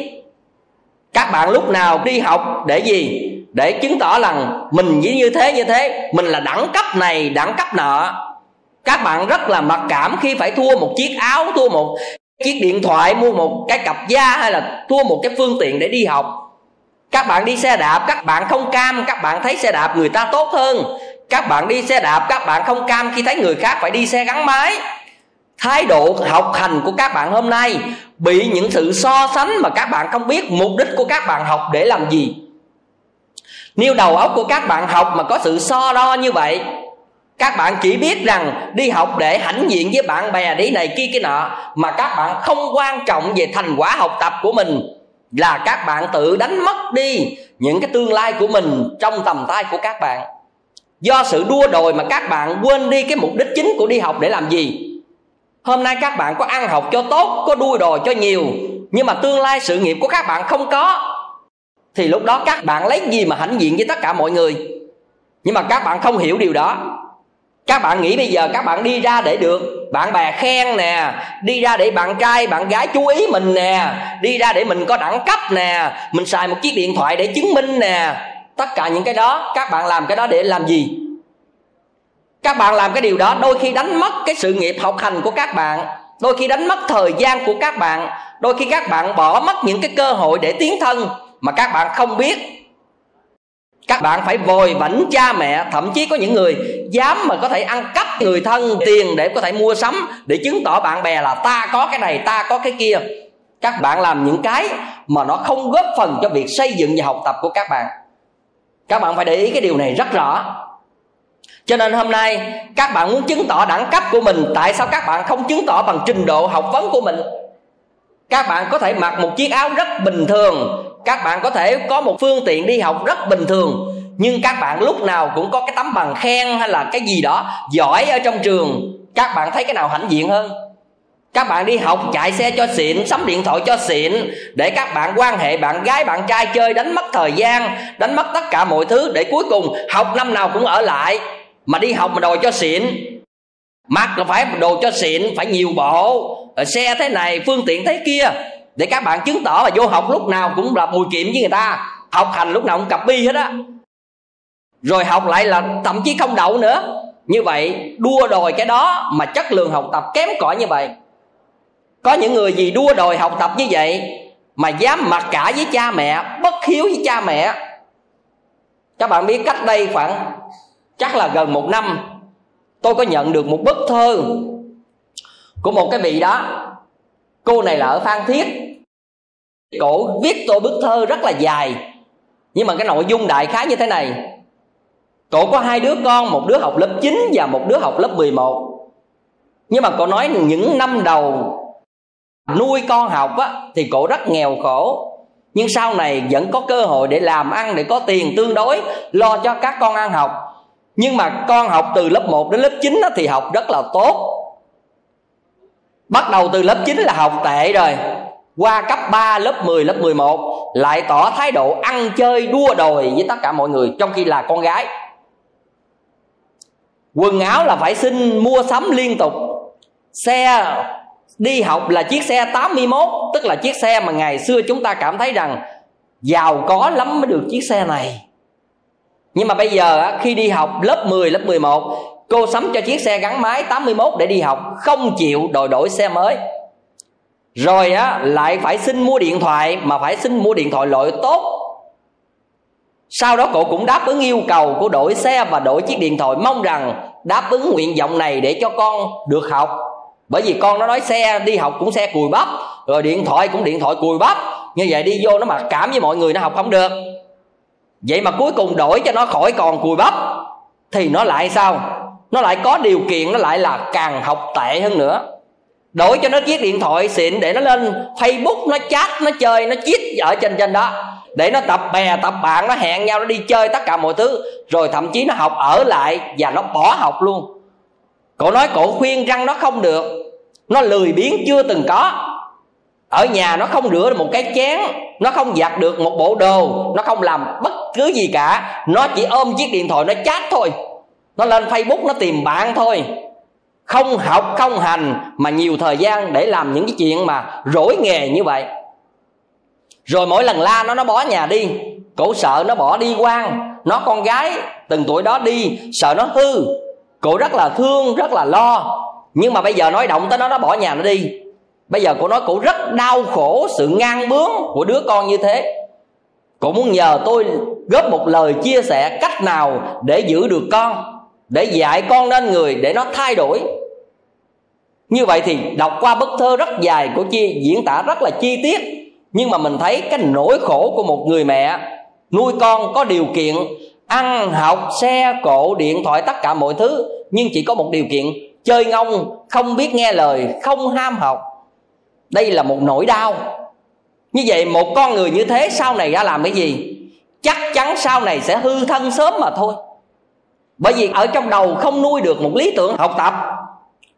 Các bạn lúc nào đi học để gì? Để chứng tỏ rằng mình chỉ như thế như thế. Mình là đẳng cấp này, đẳng cấp nọ. Các bạn rất là mặc cảm khi phải thua một chiếc áo, thua một chiếc điện thoại, mua một cái cặp da hay là thua một cái phương tiện để đi học. Các bạn đi xe đạp, các bạn không cam, các bạn thấy xe đạp người ta tốt hơn. Các bạn đi xe đạp, các bạn không cam khi thấy người khác phải đi xe gắn máy thái độ học hành của các bạn hôm nay bị những sự so sánh mà các bạn không biết mục đích của các bạn học để làm gì. Nếu đầu óc của các bạn học mà có sự so đo như vậy, các bạn chỉ biết rằng đi học để hãnh diện với bạn bè đi này kia kia nọ, mà các bạn không quan trọng về thành quả học tập của mình, là các bạn tự đánh mất đi những cái tương lai của mình trong tầm tay của các bạn. Do sự đua đòi mà các bạn quên đi cái mục đích chính của đi học để làm gì? Hôm nay các bạn có ăn học cho tốt, có đuôi đồ cho nhiều, nhưng mà tương lai sự nghiệp của các bạn không có. Thì lúc đó các bạn lấy gì mà hãnh diện với tất cả mọi người? Nhưng mà các bạn không hiểu điều đó. Các bạn nghĩ bây giờ các bạn đi ra để được bạn bè khen nè, đi ra để bạn trai, bạn gái chú ý mình nè, đi ra để mình có đẳng cấp nè, mình xài một chiếc điện thoại để chứng minh nè. Tất cả những cái đó, các bạn làm cái đó để làm gì? Các bạn làm cái điều đó, đôi khi đánh mất cái sự nghiệp học hành của các bạn. Đôi khi đánh mất thời gian của các bạn. Đôi khi các bạn bỏ mất những cái cơ hội để tiến thân mà các bạn không biết. Các bạn phải vòi vảnh cha mẹ, thậm chí có những người dám mà có thể ăn cắp người thân tiền để có thể mua sắm để chứng tỏ bạn bè là ta có cái này, ta có cái kia. Các bạn làm những cái mà nó không góp phần cho việc xây dựng và học tập của các bạn. Các bạn phải để ý cái điều này rất rõ cho nên hôm nay, các bạn muốn chứng tỏ đẳng cấp của mình, tại sao các bạn không chứng tỏ bằng trình độ học vấn của mình? Các bạn có thể mặc một chiếc áo rất bình thường, các bạn có thể có một phương tiện đi học rất bình thường, nhưng các bạn lúc nào cũng có cái tấm bằng khen hay là cái gì đó giỏi ở trong trường, các bạn thấy cái nào hãnh diện hơn? Các bạn đi học chạy xe cho xịn, sắm điện thoại cho xịn, để các bạn quan hệ bạn gái, bạn trai chơi, đánh mất thời gian, đánh mất tất cả mọi thứ, để cuối cùng học năm nào cũng ở lại mà đi học mà đòi cho xịn mặc là phải đồ cho xịn phải nhiều bộ. Xe thế này, phương tiện thế kia. Để các bạn chứng tỏ là vô học lúc nào cũng là bùi kiệm với người ta. Học hành lúc nào cũng cặp bi hết á. Rồi học lại là thậm chí không đậu nữa. Như vậy, đua đòi cái đó mà chất lượng học tập kém cỏi như vậy. Có những người gì đua đòi học tập như vậy mà dám mặc cả với cha mẹ, bất hiếu với cha mẹ. Các bạn biết cách đây khoảng chắc là gần một năm tôi có nhận được một bức thơ của một cái vị đó. Cô này là ở phan thiết. Cổ viết tôi bức thơ rất là dài nhưng mà cái nội dung đại khái như thế này. Cổ có hai đứa con một đứa học lớp 9 và một đứa học lớp 11 nhưng mà cổ nói những năm đầu nuôi con học á, thì cổ rất nghèo khổ. Nhưng sau này vẫn có cơ hội để làm ăn để có tiền tương đối lo cho các con ăn học nhưng mà con học từ lớp 1 đến lớp 9 đó thì học rất là tốt. Bắt đầu từ lớp 9 là học tệ rồi. Qua cấp 3 lớp 10 lớp 11 lại tỏ thái độ ăn chơi đua đòi với tất cả mọi người, trong khi là con gái. Quần áo là phải xin mua sắm liên tục. Xe đi học là chiếc xe 81 tức là chiếc xe mà ngày xưa chúng ta cảm thấy rằng giàu có lắm mới được chiếc xe này nhưng mà bây giờ khi đi học lớp 10 lớp 11 cô sắm cho chiếc xe gắn máy 81 để đi học, không chịu đòi đổi xe mới. Rồi á, lại phải xin mua điện thoại, mà phải xin mua điện thoại loại tốt. Sau đó cô cũng đáp ứng yêu cầu của đổi xe và đổi chiếc điện thoại, mong rằng đáp ứng nguyện vọng này để cho con được học. Bởi vì con nó nói xe, đi học cũng xe cùi bắp, rồi điện thoại cũng điện thoại cùi bắp. Như vậy đi vô nó mặc cảm với mọi người, nó học không được vậy mà cuối cùng đổi cho nó khỏi còn cùi bắp, thì nó lại sao? Nó lại có điều kiện, nó lại là càng học tệ hơn nữa. Đổi cho nó chiếc điện thoại xịn để nó lên facebook, nó chat, nó chơi, nó chít ở trên trên đó. Để nó tập bè, tập bạn, nó hẹn nhau, nó đi chơi tất cả mọi thứ. Rồi thậm chí nó học ở lại và nó bỏ học luôn. Cổ nói cổ khuyên răng nó không được. Nó lười biếng chưa từng có. Ở nhà nó không rửa được một cái chén, nó không giặt được một bộ đồ, nó không làm bất cứ gì cả. Nó chỉ ôm chiếc điện thoại, nó chat thôi. Nó lên facebook, nó tìm bạn thôi. Không học, không hành, mà nhiều thời gian để làm những cái chuyện mà rỗi nghề như vậy. Rồi mỗi lần la nó nó bỏ nhà đi. Cổ sợ nó bỏ đi quan. Nó con gái từng tuổi đó đi, sợ nó hư. Cổ rất là thương, rất là lo. Nhưng mà bây giờ nói động tới nó nó bỏ nhà nó đi. Bây giờ cô nói cổ rất đau khổ sự ngang bướng của đứa con như thế cũng muốn nhờ tôi góp một lời chia sẻ cách nào để giữ được con, để dạy con nên người để nó thay đổi. Như vậy thì đọc qua bức thơ rất dài của chi, diễn tả rất là chi tiết. Nhưng mà mình thấy cái nỗi khổ của một người mẹ, nuôi con có điều kiện ăn, học, xe, cộ, điện thoại, tất cả mọi thứ, nhưng chỉ có một điều kiện, chơi ngông, không biết nghe lời, không ham học. Đây là một nỗi đau như vậy một con người như thế sau này ra làm cái gì? Chắc chắn sau này sẽ hư thân sớm mà thôi. Bởi vì ở trong đầu không nuôi được một lý tưởng học tập.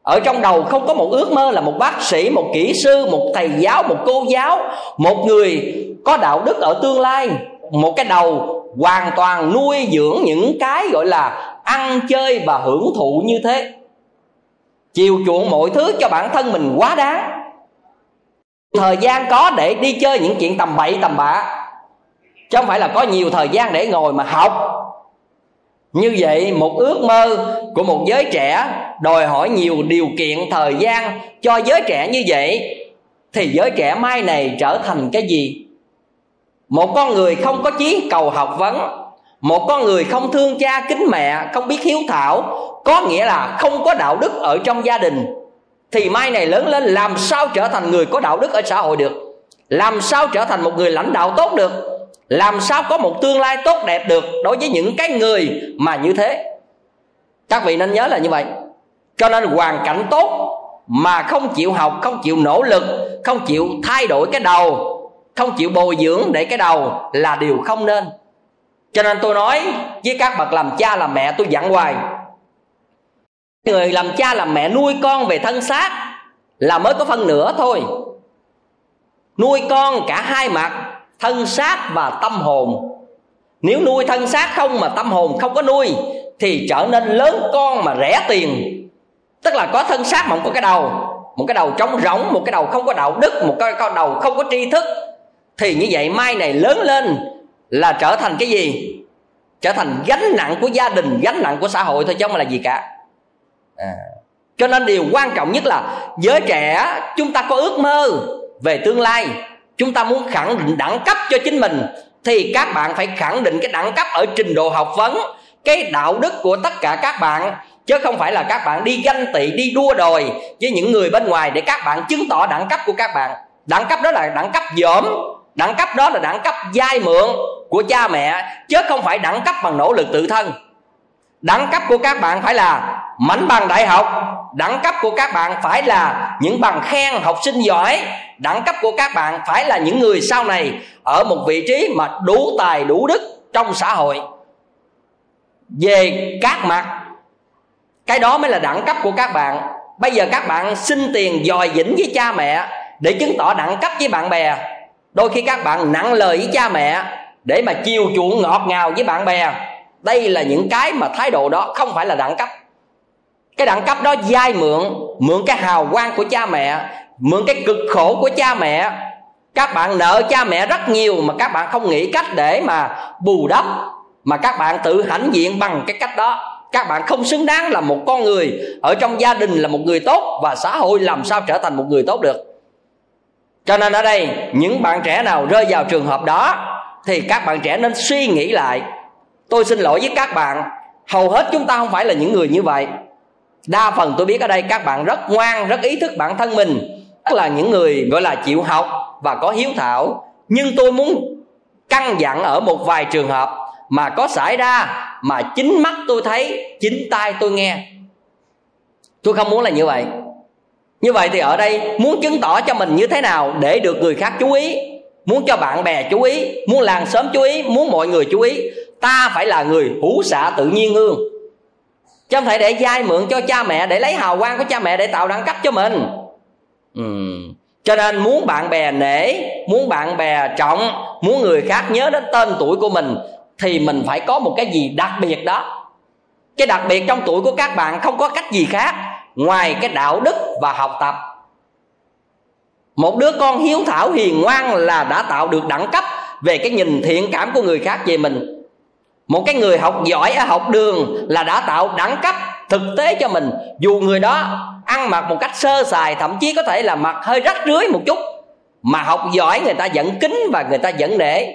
Ở trong đầu không có một ước mơ là một bác sĩ, một kỹ sư, một thầy giáo, một cô giáo, một người có đạo đức ở tương lai. Một cái đầu hoàn toàn nuôi dưỡng những cái gọi là ăn chơi và hưởng thụ như thế. Chiều chuộng mọi thứ cho bản thân mình quá đáng thời gian có để đi chơi những chuyện tầm bậy, tầm bạ. Chứ không phải là có nhiều thời gian để ngồi mà học. Như vậy, một ước mơ của một giới trẻ đòi hỏi nhiều điều kiện, thời gian. Cho giới trẻ như vậy, thì giới trẻ mai này trở thành cái gì? Một con người không có chí cầu học vấn. Một con người không thương cha kính mẹ, không biết hiếu thảo. Có nghĩa là không có đạo đức ở trong gia đình thì mai này lớn lên, làm sao trở thành người có đạo đức ở xã hội được? Làm sao trở thành một người lãnh đạo tốt được? Làm sao có một tương lai tốt đẹp được đối với những cái người mà như thế? Các vị nên nhớ là như vậy. Cho nên hoàn cảnh tốt mà không chịu học, không chịu nỗ lực, không chịu thay đổi cái đầu, không chịu bồi dưỡng để cái đầu là điều không nên. Cho nên tôi nói với các bậc làm cha làm mẹ, tôi dặn hoài người làm cha làm mẹ nuôi con về thân xác là mới có phân nửa thôi. Nuôi con cả hai mặt, thân xác và tâm hồn. Nếu nuôi thân xác không mà tâm hồn không có nuôi, thì trở nên lớn con mà rẻ tiền. Tức là có thân xác mà không có cái đầu, một cái đầu trống rỗng, một cái đầu không có đạo đức, một cái đầu không có tri thức, thì như vậy mai này lớn lên là trở thành cái gì? Trở thành gánh nặng của gia đình, gánh nặng của xã hội thôi chứ không là gì cả à. cho nên điều quan trọng nhất là giới trẻ, chúng ta có ước mơ về tương lai. Chúng ta muốn khẳng định đẳng cấp cho chính mình, thì các bạn phải khẳng định cái đẳng cấp ở trình độ học vấn, cái đạo đức của tất cả các bạn. Chứ không phải là các bạn đi ganh tị, đi đua đòi với những người bên ngoài để các bạn chứng tỏ đẳng cấp của các bạn. Đẳng cấp đó là đẳng cấp dởm, đẳng cấp đó là đẳng cấp dai mượn của cha mẹ, chứ không phải đẳng cấp bằng nỗ lực tự thân. Đẳng cấp của các bạn phải là mảnh bằng đại học, đẳng cấp của các bạn phải là những bằng khen học sinh giỏi. Đẳng cấp của các bạn phải là những người sau này ở một vị trí mà đủ tài, đủ đức trong xã hội. Về các mặt, cái đó mới là đẳng cấp của các bạn. Bây giờ các bạn xin tiền dòi dĩnh với cha mẹ để chứng tỏ đẳng cấp với bạn bè. Đôi khi các bạn nặng lời với cha mẹ để mà chiều chuộng ngọt ngào với bạn bè. Đây là những cái mà thái độ đó không phải là đẳng cấp cái đẳng cấp đó dai mượn mượn cái hào quang của cha mẹ, mượn cái cực khổ của cha mẹ. Các bạn nợ cha mẹ rất nhiều mà các bạn không nghĩ cách để mà bù đắp, mà các bạn tự hãnh diện bằng cái cách đó. Các bạn không xứng đáng là một con người ở trong gia đình là một người tốt và xã hội làm sao trở thành một người tốt được. Cho nên ở đây, những bạn trẻ nào rơi vào trường hợp đó, thì các bạn trẻ nên suy nghĩ lại. Tôi xin lỗi với các bạn, hầu hết chúng ta không phải là những người như vậy đa phần tôi biết ở đây các bạn rất ngoan, rất ý thức bản thân mình. Tức là những người gọi là chịu học và có hiếu thảo. Nhưng tôi muốn căn dặn ở một vài trường hợp mà có xảy ra mà chính mắt tôi thấy, chính tai tôi nghe. Tôi không muốn là như vậy. Như vậy thì ở đây muốn chứng tỏ cho mình như thế nào để được người khác chú ý, muốn cho bạn bè chú ý, muốn làng sớm chú ý, muốn mọi người chú ý. Ta phải là người hữu xạ tự nhiên hương chứ không thể để vay mượn cho cha mẹ, để lấy hào quang của cha mẹ để tạo đẳng cấp cho mình. Ừ. cho nên muốn bạn bè nể, muốn bạn bè trọng, muốn người khác nhớ đến tên tuổi của mình, thì mình phải có một cái gì đặc biệt đó. Cái đặc biệt trong tuổi của các bạn không có cách gì khác ngoài cái đạo đức và học tập. Một đứa con hiếu thảo hiền ngoan là đã tạo được đẳng cấp về cái nhìn thiện cảm của người khác về mình một cái người học giỏi ở học đường là đã tạo đẳng cấp thực tế cho mình. Dù người đó ăn mặc một cách sơ sài, thậm chí có thể là mặc hơi rách rưới một chút, mà học giỏi người ta vẫn kính và người ta vẫn nể.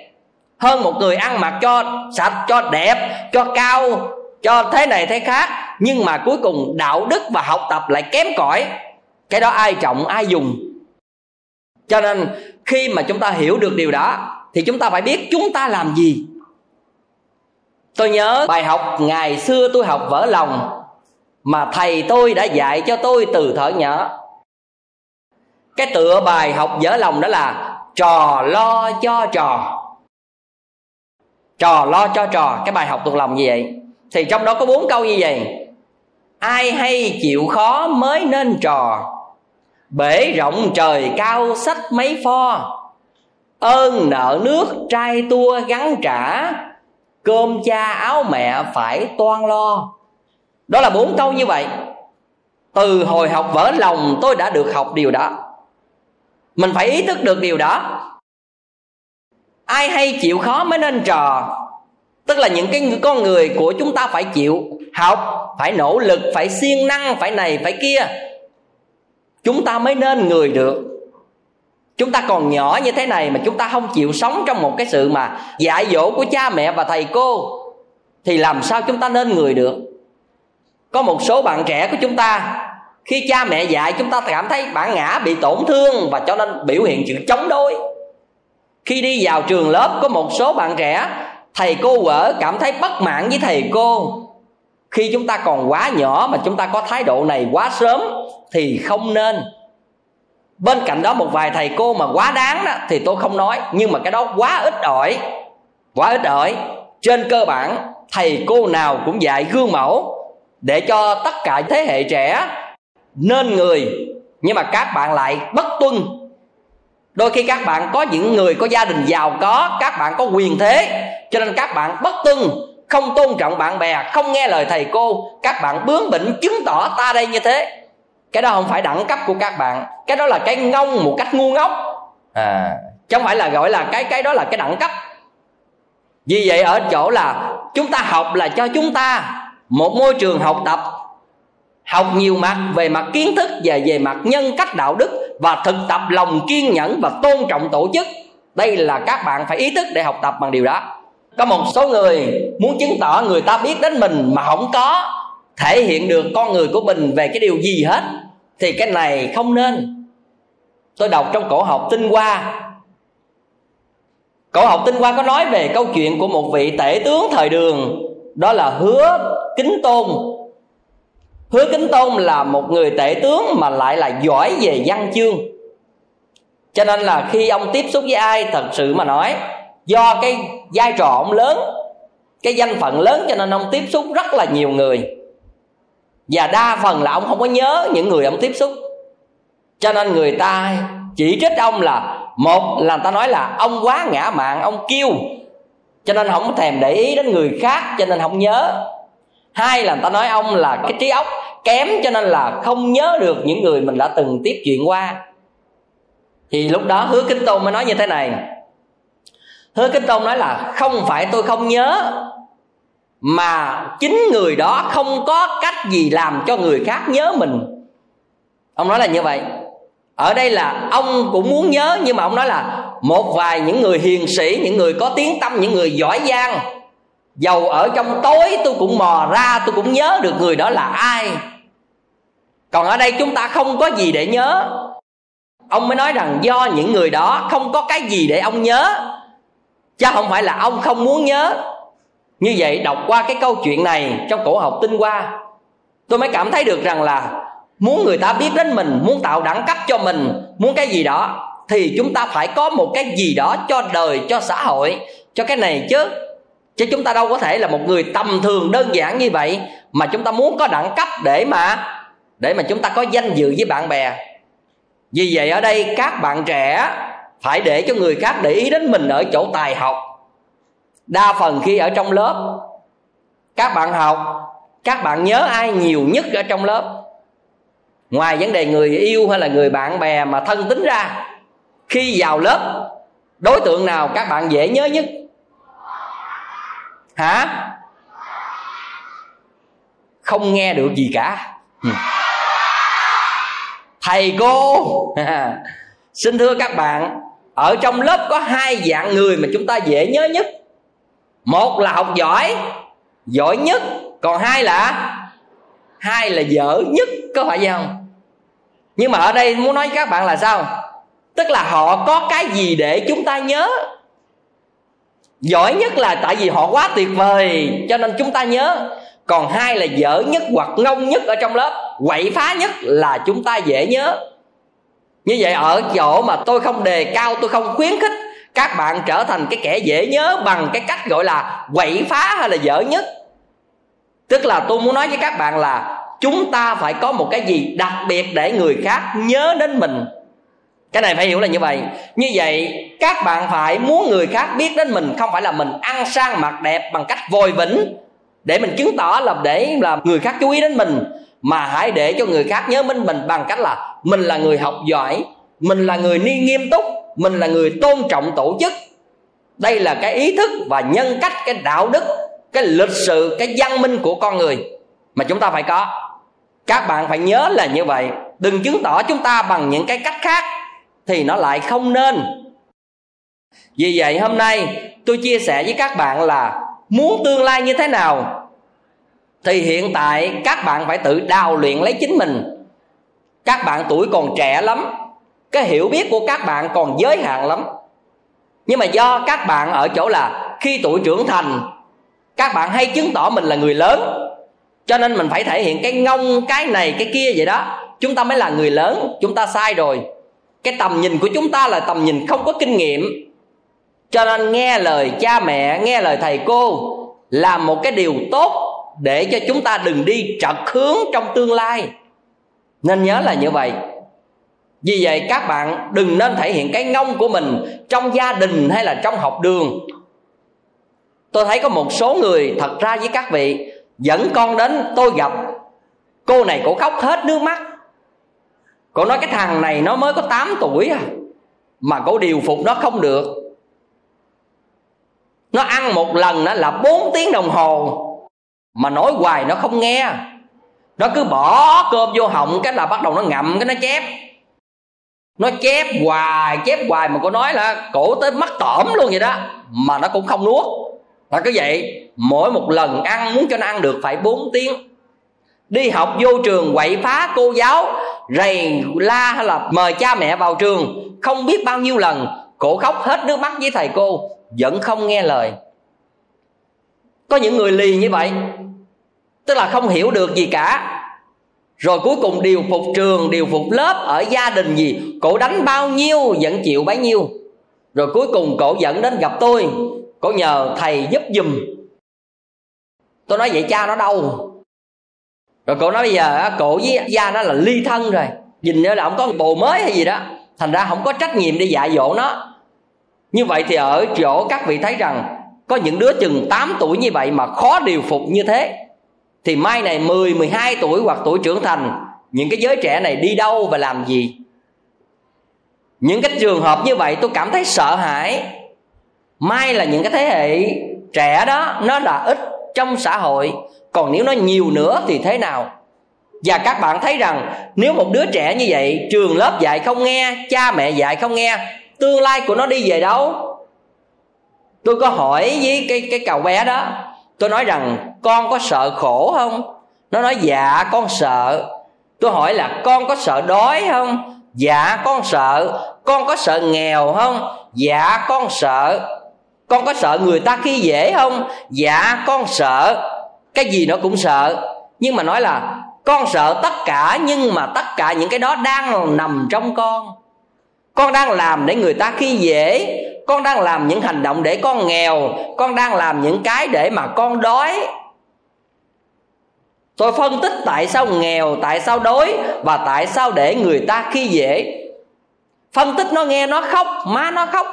Hơn một người ăn mặc cho sạch, cho đẹp, cho cao, cho thế này thế khác, nhưng mà cuối cùng đạo đức và học tập lại kém cỏi. Cái đó ai trọng, ai dùng? Cho nên khi mà chúng ta hiểu được điều đó, thì chúng ta phải biết chúng ta làm gì tôi nhớ. Bài học ngày xưa tôi học vỡ lòng, mà thầy tôi đã dạy cho tôi từ thở nhỏ. Cái tựa bài học vỡ lòng đó là trò lo cho trò. Trò lo cho trò, cái bài học thuộc lòng như vậy. Thì trong đó có bốn câu như vậy. Ai hay chịu khó mới nên trò. Bể rộng trời cao sách mấy pho. Ơn nợ nước trai tua gắn trả cơm cha áo mẹ phải toan lo. Đó là bốn câu như vậy. Từ hồi học vỡ lòng, tôi đã được học điều đó. Mình phải ý thức được điều đó. Ai hay chịu khó mới nên trò. Tức là những cái con người của chúng ta phải chịu. Học, phải nỗ lực, phải siêng năng, phải này, phải kia. Chúng ta mới nên người được chúng ta còn nhỏ như thế này mà chúng ta không chịu sống trong một cái sự mà dạy dỗ của cha mẹ và thầy cô, thì làm sao chúng ta nên người được? Có một số bạn trẻ của chúng ta, khi cha mẹ dạy chúng ta cảm thấy bản ngã bị tổn thương và cho nên biểu hiện sự chống đối. Khi đi vào trường lớp, có một số bạn trẻ, thầy cô vợ cảm thấy bất mãn với thầy cô. Khi chúng ta còn quá nhỏ mà chúng ta có thái độ này quá sớm, thì không nên bên cạnh đó một vài thầy cô mà quá đáng đó, thì tôi không nói. Nhưng mà cái đó quá ít ỏi, quá ít ỏi. Trên cơ bản, thầy cô nào cũng dạy gương mẫu để cho tất cả thế hệ trẻ nên người. Nhưng mà các bạn lại bất tuân. Đôi khi các bạn có những người, có gia đình giàu có, các bạn có quyền thế, cho nên các bạn bất tuân, không tôn trọng bạn bè, không nghe lời thầy cô. Các bạn bướng bỉnh, chứng tỏ ta đây như thế cái đó không phải đẳng cấp của các bạn. Cái đó là cái ngông một cách ngu ngốc. À chứ không phải là gọi là cái cái đó là cái đẳng cấp. Vì vậy ở chỗ là chúng ta học là cho chúng ta một môi trường học tập, học nhiều mặt về mặt kiến thức và về mặt nhân cách đạo đức và thực tập lòng kiên nhẫn và tôn trọng tổ chức. Đây là các bạn phải ý thức để học tập bằng điều đó. Có một số người muốn chứng tỏ người ta biết đến mình mà không có thể hiện được con người của mình về cái điều gì hết, thì cái này không nên. Tôi đọc trong cổ học tinh hoa. Cổ học tinh hoa có nói về câu chuyện của một vị tể tướng thời đường, đó là hứa kính tôn. Hứa kính tôn là một người tể tướng mà lại là giỏi về văn chương. Cho nên là khi ông tiếp xúc với ai, thật sự mà nói, do cái vai trò ông lớn, cái danh phận lớn, cho nên ông tiếp xúc rất là nhiều người và đa phần là ông không có nhớ những người ông tiếp xúc. Cho nên người ta chỉ trích ông là, một là người ta nói là ông quá ngã mạn, ông kêu cho nên không thèm để ý đến người khác, cho nên không nhớ. Hai là người ta nói ông là cái trí óc kém, cho nên là không nhớ được những người mình đã từng tiếp chuyện qua. Thì lúc đó hứa kính tôn mới nói như thế này. Hứa kính tôn nói là, không phải tôi không nhớ mà chính người đó không có cách gì làm cho người khác nhớ mình. Ông nói là như vậy. Ở đây là ông cũng muốn nhớ, nhưng mà ông nói là một vài những người hiền sĩ, những người có tiếng tâm, những người giỏi giang dầu ở trong tối, tôi cũng mò ra, tôi cũng nhớ được người đó là ai. Còn ở đây chúng ta không có gì để nhớ. Ông mới nói rằng do những người đó không có cái gì để ông nhớ. Chứ không phải là ông không muốn nhớ như vậy, đọc qua cái câu chuyện này trong cổ học tinh hoa, tôi mới cảm thấy được rằng là muốn người ta biết đến mình, muốn tạo đẳng cấp cho mình, muốn cái gì đó, thì chúng ta phải có một cái gì đó cho đời, cho xã hội, cho cái này chứ. Chứ chúng ta đâu có thể là một người tầm thường đơn giản như vậy, mà chúng ta muốn có đẳng cấp để mà để mà chúng ta có danh dự với bạn bè. Vì vậy ở đây các bạn trẻ phải để cho người khác để ý đến mình ở chỗ tài học đa phần khi ở trong lớp, các bạn học, các bạn nhớ ai nhiều nhất ở trong lớp? Ngoài vấn đề người yêu hay là người bạn bè mà thân tính ra, khi vào lớp, đối tượng nào các bạn dễ nhớ nhất? Hả? Không nghe được gì cả. Ừ. Thầy cô, <laughs> xin thưa các bạn, ở trong lớp có hai dạng người mà chúng ta dễ nhớ nhất một là học giỏi giỏi nhất, còn hai là hai là dở nhất, có phải vậy không? Nhưng mà ở đây muốn nói với các bạn là sao? Tức là họ có cái gì để chúng ta nhớ? Giỏi nhất là tại vì họ quá tuyệt vời, cho nên chúng ta nhớ. Còn hai là dở nhất hoặc ngông nhất ở trong lớp, quậy phá nhất là chúng ta dễ nhớ. Như vậy ở chỗ mà tôi không đề cao, tôi không khuyến khích các bạn trở thành cái kẻ dễ nhớ bằng cái cách gọi là quậy phá hay là dở nhất. Tức là tôi muốn nói với các bạn là chúng ta phải có một cái gì đặc biệt để người khác nhớ đến mình. Cái này phải hiểu là như vậy. Như vậy, các bạn phải muốn người khác biết đến mình, không phải là mình ăn sang mặc đẹp bằng cách vòi vĩnh để mình chứng tỏ là để là người khác chú ý đến mình, mà hãy để cho người khác nhớ đến mình bằng cách là mình là người học giỏi mình là người ni nghiêm túc, mình là người tôn trọng tổ chức. Đây là cái ý thức và nhân cách, cái đạo đức, cái lịch sự, cái văn minh của con người mà chúng ta phải có. Các bạn phải nhớ là như vậy. Đừng chứng tỏ chúng ta bằng những cái cách khác thì nó lại không nên. Vì vậy hôm nay tôi chia sẻ với các bạn là muốn tương lai như thế nào thì hiện tại các bạn phải tự đào luyện lấy chính mình. Các bạn tuổi còn trẻ lắm cái hiểu biết của các bạn còn giới hạn lắm. Nhưng mà do các bạn ở chỗ là khi tuổi trưởng thành, các bạn hay chứng tỏ mình là người lớn. Cho nên mình phải thể hiện cái ngông, cái này, cái kia vậy đó. Chúng ta mới là người lớn, chúng ta sai rồi. Cái tầm nhìn của chúng ta là tầm nhìn không có kinh nghiệm. Cho nên nghe lời cha mẹ, nghe lời thầy cô là một cái điều tốt để cho chúng ta đừng đi trật hướng trong tương lai. Nên nhớ là như vậy vì vậy các bạn đừng nên thể hiện cái ngông của mình trong gia đình hay là trong học đường. Tôi thấy có một số người, thật ra với các vị, dẫn con đến tôi gặp, cô này cổ khóc hết nước mắt. Cổ nói cái thằng này nó mới có 8 tuổi à mà cổ điều phục nó không được. Nó ăn một lần đó là 4 tiếng đồng hồ, mà nói hoài nó không nghe. Nó cứ bỏ cơm vô họng, cái là bắt đầu nó ngậm, cái nó chép nó chép hoài chép hoài mà cô nói là cổ tới mắt tỏm luôn vậy đó. Mà nó cũng không nuốt. Là cứ vậy, mỗi một lần ăn, muốn cho nó ăn được phải 4 tiếng. Đi học vô trường quậy phá cô giáo, rầy la hay là mời cha mẹ vào trường. Không biết bao nhiêu lần, cổ khóc hết nước mắt với thầy cô, vẫn không nghe lời. Có những người lì như vậy, tức là không hiểu được gì cả rồi cuối cùng điều phục trường, điều phục lớp ở gia đình gì? Cổ đánh bao nhiêu, vẫn chịu bấy nhiêu. Rồi cuối cùng cổ dẫn đến gặp tôi. Cổ nhờ thầy giúp giùm. Tôi nói, vậy cha nó đâu? Rồi cổ nói, bây giờ cổ với gia nó là ly thân rồi. Nhìn nữa là không có bồ mới hay gì đó. Thành ra không có trách nhiệm để dạy dỗ nó. Như vậy thì ở chỗ các vị thấy rằng, có những đứa chừng 8 tuổi như vậy mà khó điều phục như thế thì mai này 10, 12 tuổi hoặc tuổi trưởng thành những cái giới trẻ này đi đâu và làm gì? Những cái trường hợp như vậy tôi cảm thấy sợ hãi. Mai là những cái thế hệ trẻ đó nó là ít trong xã hội. Còn nếu nó nhiều nữa thì thế nào? Và các bạn thấy rằng nếu một đứa trẻ như vậy trường lớp dạy không nghe cha mẹ dạy không nghe tương lai của nó đi về đâu? Tôi có hỏi với cái cái cậu bé đó tôi nói rằng, con có sợ khổ không? Nó nói dạ con sợ. Tôi hỏi là, con có sợ đói không? Dạ con sợ. Con có sợ nghèo không? Dạ con sợ. Con có sợ người ta khi dễ không? Dạ con sợ. Cái gì nó cũng sợ. Nhưng mà nói là, con sợ tất cả, nhưng mà tất cả những cái đó đang nằm trong con con đang làm để người ta khi dễ. Con đang làm những hành động để con nghèo. Con đang làm những cái để mà con đói. Tôi phân tích tại sao nghèo, tại sao đói và tại sao để người ta khi dễ. Phân tích nó nghe nó khóc, má nó khóc.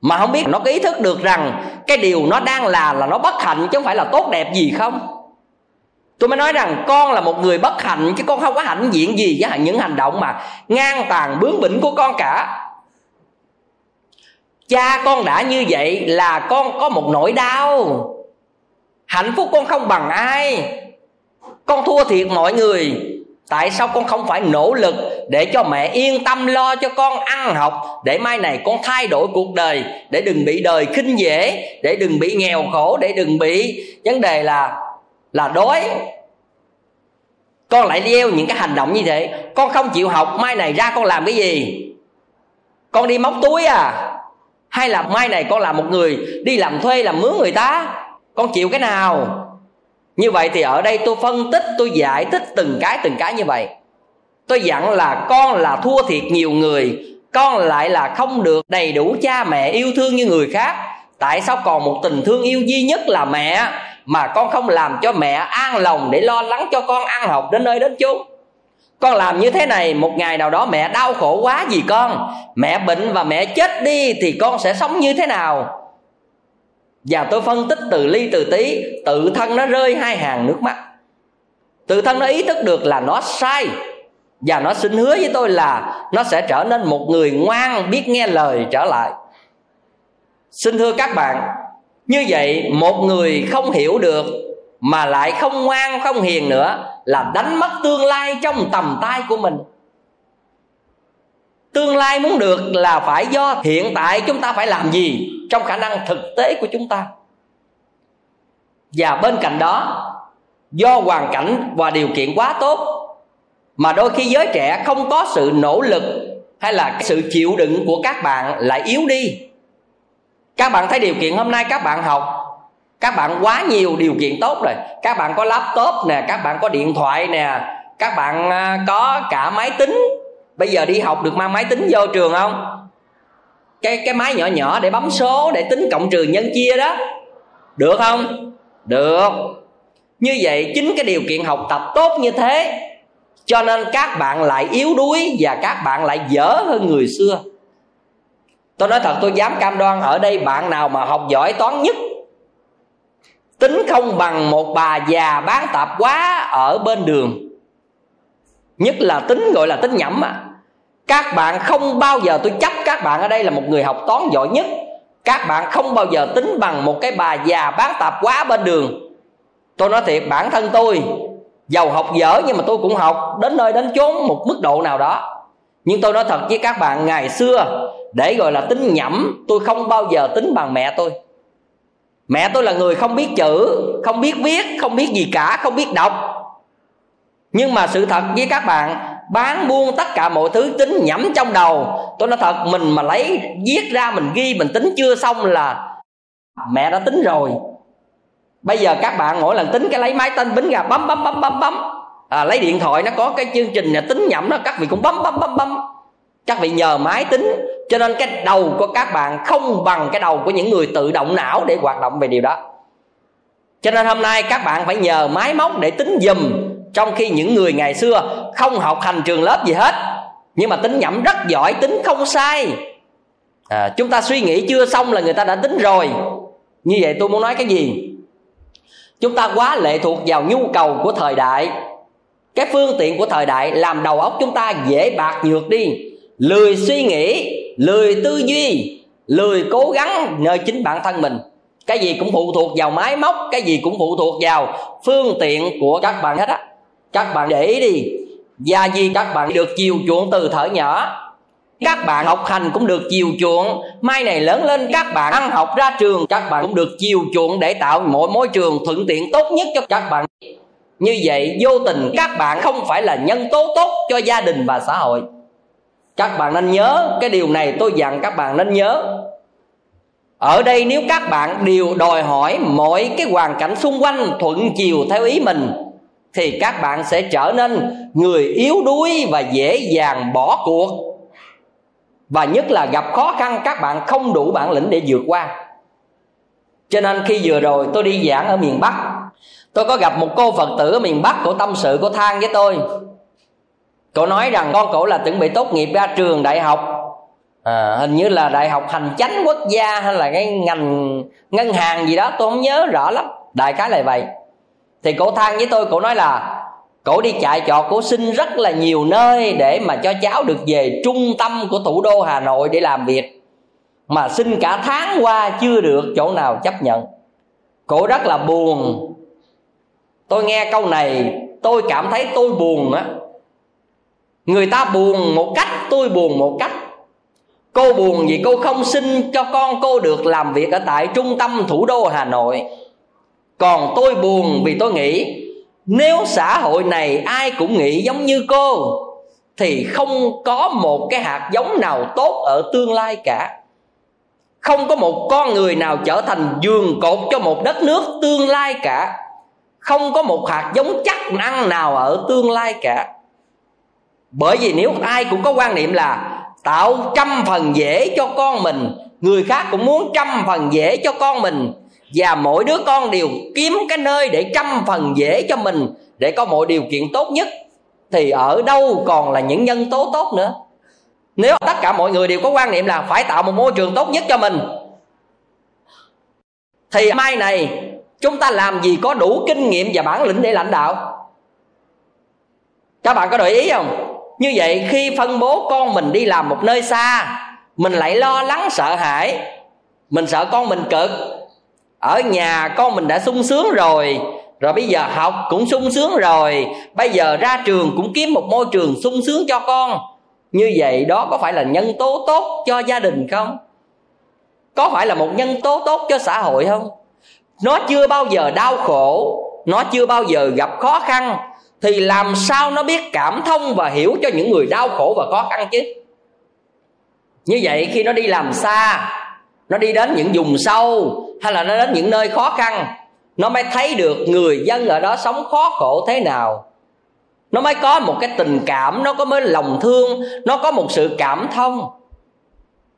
Mà không biết nó có ý thức được rằng cái điều nó đang là là nó bất hạnh chứ không phải là tốt đẹp gì không? Tôi mới nói rằng con là một người bất hạnh, chứ con không có hạnh diện gì với những hành động mà ngang tàn bướng bỉnh của con cả. Cha con đã như vậy là con có một nỗi đau. Hạnh phúc con không bằng ai. Con thua thiệt mọi người. Tại sao con không phải nỗ lực để cho mẹ yên tâm lo cho con ăn học, để mai này con thay đổi cuộc đời, để đừng bị đời khinh dễ, để đừng bị nghèo khổ, để đừng bị, vấn đề là là đói. Con lại đeo những cái hành động như thế. Con không chịu học, mai này ra con làm cái gì? Con đi móc túi à? Hay là mai này con làm một người đi làm thuê, làm mướn người ta? Con chịu cái nào? Như vậy thì ở đây tôi phân tích, tôi giải thích từng cái từng cái như vậy. Tôi dặn là con là thua thiệt nhiều người. Con lại là không được đầy đủ cha mẹ yêu thương như người khác. Tại sao còn một tình thương yêu duy nhất là mẹ? Mà con không làm cho mẹ an lòng để lo lắng cho con ăn học đến nơi đến chốn. Con làm như thế này, một ngày nào đó mẹ đau khổ quá gì con? Mẹ bệnh và mẹ chết đi thì con sẽ sống như thế nào? Và tôi phân tích từ ly từ tí, tự thân nó rơi hai hàng nước mắt. Tự thân nó ý thức được là nó sai, và nó xin hứa với tôi là nó sẽ trở nên một người ngoan, biết nghe lời trở lại. Xin thưa các bạn như vậy, một người không hiểu được mà lại không ngoan, không hiền nữa là đánh mất tương lai trong tầm tay của mình. Tương lai muốn được là phải do hiện tại chúng ta phải làm gì trong khả năng thực tế của chúng ta. Và bên cạnh đó, do hoàn cảnh và điều kiện quá tốt mà đôi khi giới trẻ không có sự nỗ lực hay là sự chịu đựng của các bạn lại yếu đi các bạn thấy điều kiện hôm nay các bạn học. Các bạn quá nhiều điều kiện tốt rồi. Các bạn có laptop nè, các bạn có điện thoại nè, các bạn à, có cả máy tính. Bây giờ đi học được mang máy tính vô trường không? Cái cái máy nhỏ nhỏ để bấm số, để tính cộng trừ nhân chia đó. Được không? Được. Như vậy, chính cái điều kiện học tập tốt như thế. Cho nên các bạn lại yếu đuối và các bạn lại dở hơn người xưa tôi nói thật, tôi dám cam đoan ở đây bạn nào mà học giỏi toán nhất, tính không bằng một bà già bán tạp quá ở bên đường. Nhất là tính, gọi là tính nhẩm à các bạn không bao giờ tôi chấp các bạn ở đây là một người học toán giỏi nhất. Các bạn không bao giờ tính bằng một cái bà già bán tạp quá bên đường. Tôi nói thiệt, bản thân tôi, giàu học dở nhưng mà tôi cũng học đến nơi đến chốn một mức độ nào đó. Nhưng tôi nói thật với các bạn, ngày xưa để gọi là tính nhẩm tôi không bao giờ tính bằng mẹ tôi. Mẹ tôi là người không biết chữ không biết viết không biết gì cả không biết đọc. Nhưng mà sự thật với các bạn bán buôn tất cả mọi thứ tính nhẩm trong đầu. Tôi nói thật mình mà lấy viết ra mình ghi mình tính chưa xong là mẹ đã tính rồi. Bây giờ các bạn mỗi lần tính cái lấy máy tên bính ra bấm bấm bấm bấm bấm. À, lấy điện thoại nó có cái chương trình là tính nhẩm đó các vị cũng bấm bấm bấm bấm. Các vị nhờ máy tính cho nên cái đầu của các bạn không bằng cái đầu của những người tự động não để hoạt động về điều đó. Cho nên hôm nay các bạn phải nhờ máy móc để tính dùm trong khi những người ngày xưa không học hành trường lớp gì hết nhưng mà tính nhẩm rất giỏi tính không sai. À, chúng ta suy nghĩ chưa xong là người ta đã tính rồi. Như vậy tôi muốn nói cái gì? Chúng ta quá lệ thuộc vào nhu cầu của thời đại. Cái phương tiện của thời đại làm đầu óc chúng ta dễ bạc nhược đi. Lười suy nghĩ lười tư duy lười cố gắng nơi chính bản thân mình. Cái gì cũng phụ thuộc vào máy móc, cái gì cũng phụ thuộc vào phương tiện của các bạn hết á. Các bạn để ý đi. Và vì các bạn được chiều chuộng từ thở nhỏ. Các bạn học hành cũng được chiều chuộng. Mai này lớn lên, các bạn ăn học ra trường. Các bạn cũng được chiều chuộng để tạo mọi môi trường thuận tiện tốt nhất cho các bạn. Như vậy, vô tình các bạn không phải là nhân tố tốt cho gia đình và xã hội các bạn nên nhớ cái điều này, tôi dặn các bạn nên nhớ. Ở đây nếu các bạn đều đòi hỏi mọi cái hoàn cảnh xung quanh thuận chiều theo ý mình, thì các bạn sẽ trở nên người yếu đuối và dễ dàng bỏ cuộc. Và nhất là gặp khó khăn, các bạn không đủ bản lĩnh để vượt qua. Cho nên khi vừa rồi tôi đi giảng ở miền bắc, tôi có gặp một cô phật tử ở miền bắc cổ tâm sự của than với tôi cổ nói rằng con cổ là chuẩn bị tốt nghiệp ra trường đại học. À, hình như là đại học hành chánh quốc gia hay là cái ngành ngân hàng gì đó tôi không nhớ rõ lắm. Đại khái là vậy. Thì cổ than với tôi cổ nói là cổ đi chạy trọt cổ xin rất là nhiều nơi để mà cho cháu được về trung tâm của thủ đô hà nội để làm việc. Mà xin cả tháng qua chưa được chỗ nào chấp nhận. Cổ rất là buồn. Tôi nghe câu này tôi cảm thấy tôi buồn á người ta buồn một cách, tôi buồn một cách. Cô buồn vì cô không xin cho con cô được làm việc ở tại trung tâm thủ đô hà nội. Còn tôi buồn vì tôi nghĩ, nếu xã hội này ai cũng nghĩ giống như cô, thì không có một cái hạt giống nào tốt ở tương lai cả. Không có một con người nào trở thành giường cột cho một đất nước tương lai cả. Không có một hạt giống chắc ăn nào ở tương lai cả bởi vì nếu ai cũng có quan niệm là tạo trăm phần dễ cho con mình, người khác cũng muốn trăm phần dễ cho con mình. Và mỗi đứa con đều kiếm cái nơi để trăm phần dễ cho mình, để có mọi điều kiện tốt nhất. Thì ở đâu còn là những nhân tố tốt nữa? Nếu tất cả mọi người đều có quan niệm là phải tạo một môi trường tốt nhất cho mình, thì mai này chúng ta làm gì có đủ kinh nghiệm và bản lĩnh để lãnh đạo? Các bạn có để ý không? Như vậy khi phân bố con mình đi làm một nơi xa, mình lại lo lắng, sợ hãi. Mình sợ con mình cực. Ở nhà con mình đã sung sướng rồi rồi bây giờ học cũng sung sướng rồi. Bây giờ ra trường cũng kiếm một môi trường sung sướng cho con. Như vậy đó có phải là nhân tố tốt cho gia đình không? Có phải là một nhân tố tốt cho xã hội không? Nó chưa bao giờ đau khổ, nó chưa bao giờ gặp khó khăn thì làm sao nó biết cảm thông và hiểu cho những người đau khổ và khó khăn chứ? Như vậy khi nó đi làm xa, nó đi đến những vùng sâu, hay là nó đến những nơi khó khăn, nó mới thấy được người dân ở đó sống khó khổ thế nào. Nó mới có một cái tình cảm, nó có mới lòng thương, nó có một sự cảm thông.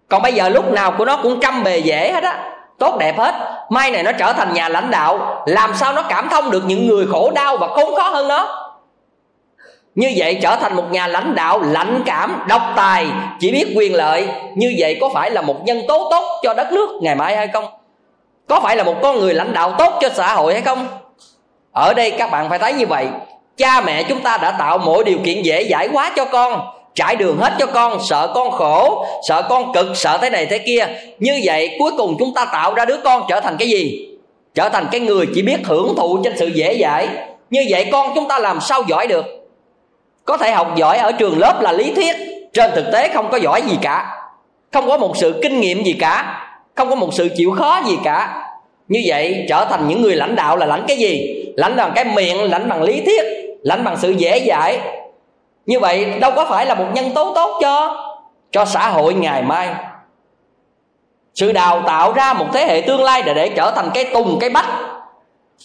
Còn bây giờ lúc nào của nó cũng trăm bề dễ hết á. Tốt đẹp hết. Mai này nó trở thành nhà lãnh đạo. Làm sao nó cảm thông được những người khổ đau và khốn khó hơn nó? Như vậy trở thành một nhà lãnh đạo lạnh cảm, độc tài, chỉ biết quyền lợi. Như vậy có phải là một nhân tố tốt cho đất nước ngày mai hay không? Có phải là một con người lãnh đạo tốt cho xã hội hay không? Ở đây các bạn phải thấy như vậy. Cha mẹ chúng ta đã tạo mọi điều kiện dễ giải quá cho con, trải đường hết cho con, sợ con khổ, sợ con cực, sợ thế này thế kia. Như vậy cuối cùng chúng ta tạo ra đứa con trở thành cái gì? Trở thành cái người chỉ biết hưởng thụ trên sự dễ dãi. Như vậy con chúng ta làm sao giỏi được? Có thể học giỏi ở trường lớp là lý thuyết. Trên thực tế không có giỏi gì cả. Không có một sự kinh nghiệm gì cả. Không có một sự chịu khó gì cả. Như vậy, trở thành những người lãnh đạo là lãnh cái gì? Lãnh bằng cái miệng, lãnh bằng lý thuyết, lãnh bằng sự dễ dãi. Như vậy, đâu có phải là một nhân tố tốt cho cho xã hội ngày mai. Sự đào tạo ra một thế hệ tương lai để để trở thành cái tùng, cái bách.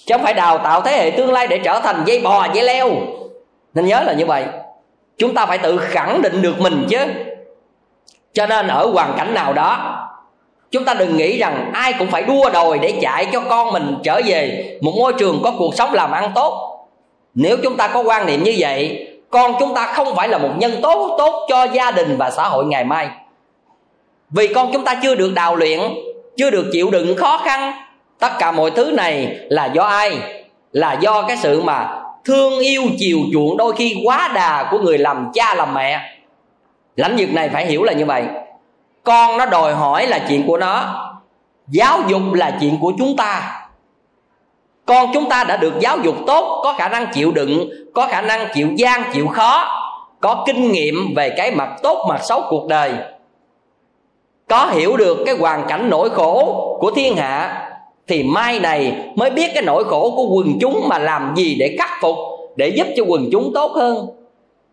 Chứ không phải đào tạo thế hệ tương lai để trở thành dây bò, dây leo nên nhớ là như vậy. Chúng ta phải tự khẳng định được mình chứ. Cho nên ở hoàn cảnh nào đó, chúng ta đừng nghĩ rằng ai cũng phải đua đòi để chạy cho con mình trở về một môi trường có cuộc sống làm ăn tốt. Nếu chúng ta có quan niệm như vậy, con chúng ta không phải là một nhân tố tốt cho gia đình và xã hội ngày mai. Vì con chúng ta chưa được đào luyện, chưa được chịu đựng khó khăn, tất cả mọi thứ này là do ai? Là do cái sự mà thương yêu chiều chuộng. Đôi khi quá đà của người làm cha làm mẹ. Lãnh vực này phải hiểu là như vậy. Con nó đòi hỏi là chuyện của nó. Giáo dục là chuyện của chúng ta. Con chúng ta đã được giáo dục tốt, có khả năng chịu đựng, có khả năng chịu gian, chịu khó, có kinh nghiệm về cái mặt tốt, mặt xấu cuộc đời. Có hiểu được cái hoàn cảnh nỗi khổ của thiên hạ thì mai này mới biết cái nỗi khổ của quần chúng mà làm gì để khắc phục để giúp cho quần chúng tốt hơn.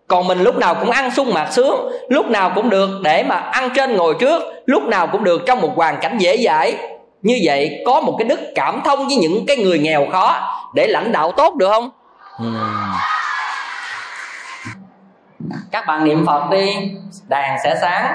Còn mình lúc nào cũng ăn sung mặc sướng lúc nào cũng được để mà ăn trên ngồi trước lúc nào cũng được trong một hoàn cảnh dễ dãi. Như vậy có một cái đức cảm thông với những cái người nghèo khó để lãnh đạo tốt được không? Uhm. các bạn niệm phật đi đàn sẽ sáng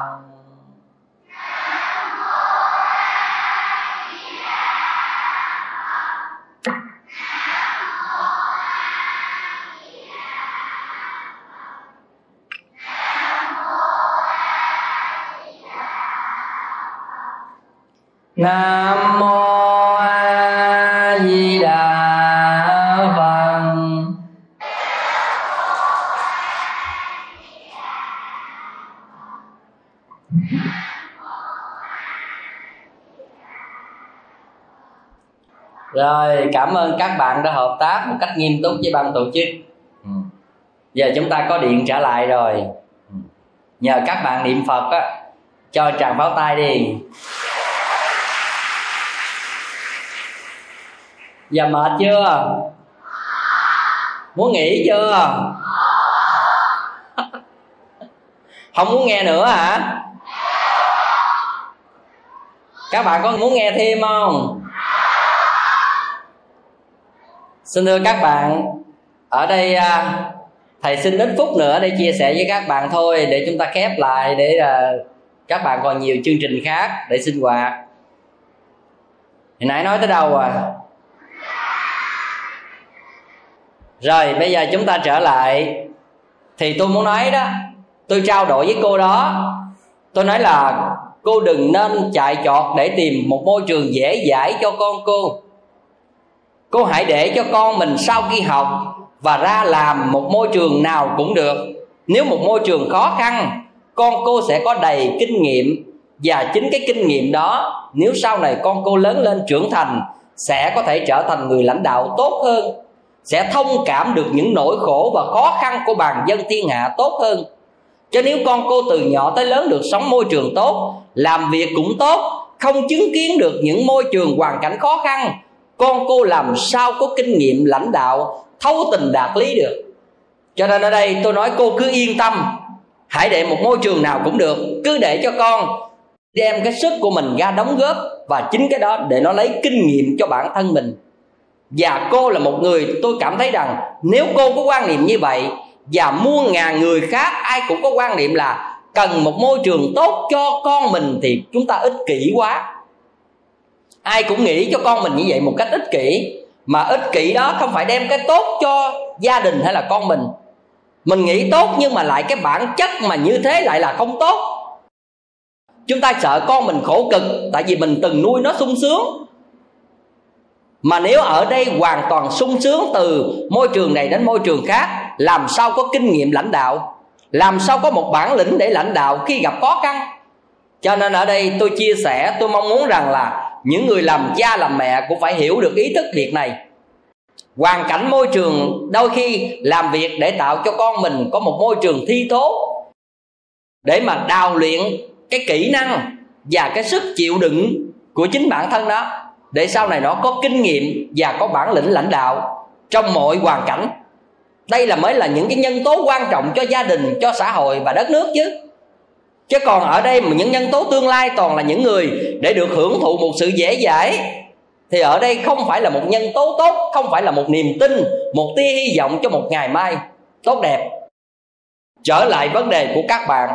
Nam mô a di đà phật rồi cảm ơn các bạn đã hợp tác một cách nghiêm túc với ban tổ chức ừ. giờ chúng ta có điện trở lại rồi ừ. nhờ các bạn niệm phật á cho tràng pháo tay đi giờ mệt chưa? Muốn nghỉ chưa? <laughs> Không muốn nghe nữa hả? Các bạn có muốn nghe thêm không? Xin thưa các bạn, ở đây à, thầy xin ít phút nữa để chia sẻ với các bạn thôi, để chúng ta khép lại để à, các bạn còn nhiều chương trình khác để sinh hoạt. Hồi nãy nói tới đâu à rồi, bây giờ chúng ta trở lại. Thì tôi muốn nói đó, tôi trao đổi với cô đó. Tôi nói là cô đừng nên chạy chọt để tìm một môi trường dễ dãi cho con cô. Cô hãy để cho con mình sau khi học và ra làm một môi trường nào cũng được. Nếu một môi trường khó khăn, con cô sẽ có đầy kinh nghiệm. Và chính cái kinh nghiệm đó, nếu sau này con cô lớn lên trưởng thành, sẽ có thể trở thành người lãnh đạo tốt hơn sẽ thông cảm được những nỗi khổ và khó khăn của bàn dân thiên hạ tốt hơn. Cho nếu con cô từ nhỏ tới lớn được sống môi trường tốt, làm việc cũng tốt, không chứng kiến được những môi trường hoàn cảnh khó khăn, con cô làm sao có kinh nghiệm lãnh đạo, thấu tình đạt lý được. Cho nên ở đây tôi nói cô cứ yên tâm, hãy để một môi trường nào cũng được, cứ để cho con đem cái sức của mình ra đóng góp và chính cái đó để nó lấy kinh nghiệm cho bản thân mình và cô là một người tôi cảm thấy rằng nếu cô có quan niệm như vậy và muôn ngàn người khác, ai cũng có quan niệm là cần một môi trường tốt cho con mình thì chúng ta ích kỷ quá. Ai cũng nghĩ cho con mình như vậy một cách ích kỷ, mà ích kỷ đó không phải đem cái tốt cho gia đình hay là con mình. Mình nghĩ tốt nhưng mà lại cái bản chất mà như thế lại là không tốt. Chúng ta sợ con mình khổ cực, tại vì mình từng nuôi nó sung sướng mà nếu ở đây hoàn toàn sung sướng từ môi trường này đến môi trường khác, làm sao có kinh nghiệm lãnh đạo? Làm sao có một bản lĩnh để lãnh đạo khi gặp khó khăn? Cho nên ở đây tôi chia sẻ, tôi mong muốn rằng là những người làm cha làm mẹ cũng phải hiểu được ý thức việc này. Hoàn cảnh môi trường đôi khi làm việc để tạo cho con mình có một môi trường thi tố để mà đào luyện cái kỹ năng và cái sức chịu đựng của chính bản thân đó để sau này nó có kinh nghiệm và có bản lĩnh lãnh đạo trong mọi hoàn cảnh. Đây là mới là những cái nhân tố quan trọng cho gia đình, cho xã hội và đất nước chứ. Chứ còn ở đây mà những nhân tố tương lai toàn là những người để được hưởng thụ một sự dễ dãi, thì ở đây không phải là một nhân tố tốt, không phải là một niềm tin, một tia hy vọng cho một ngày mai tốt đẹp. Trở lại vấn đề của các bạn.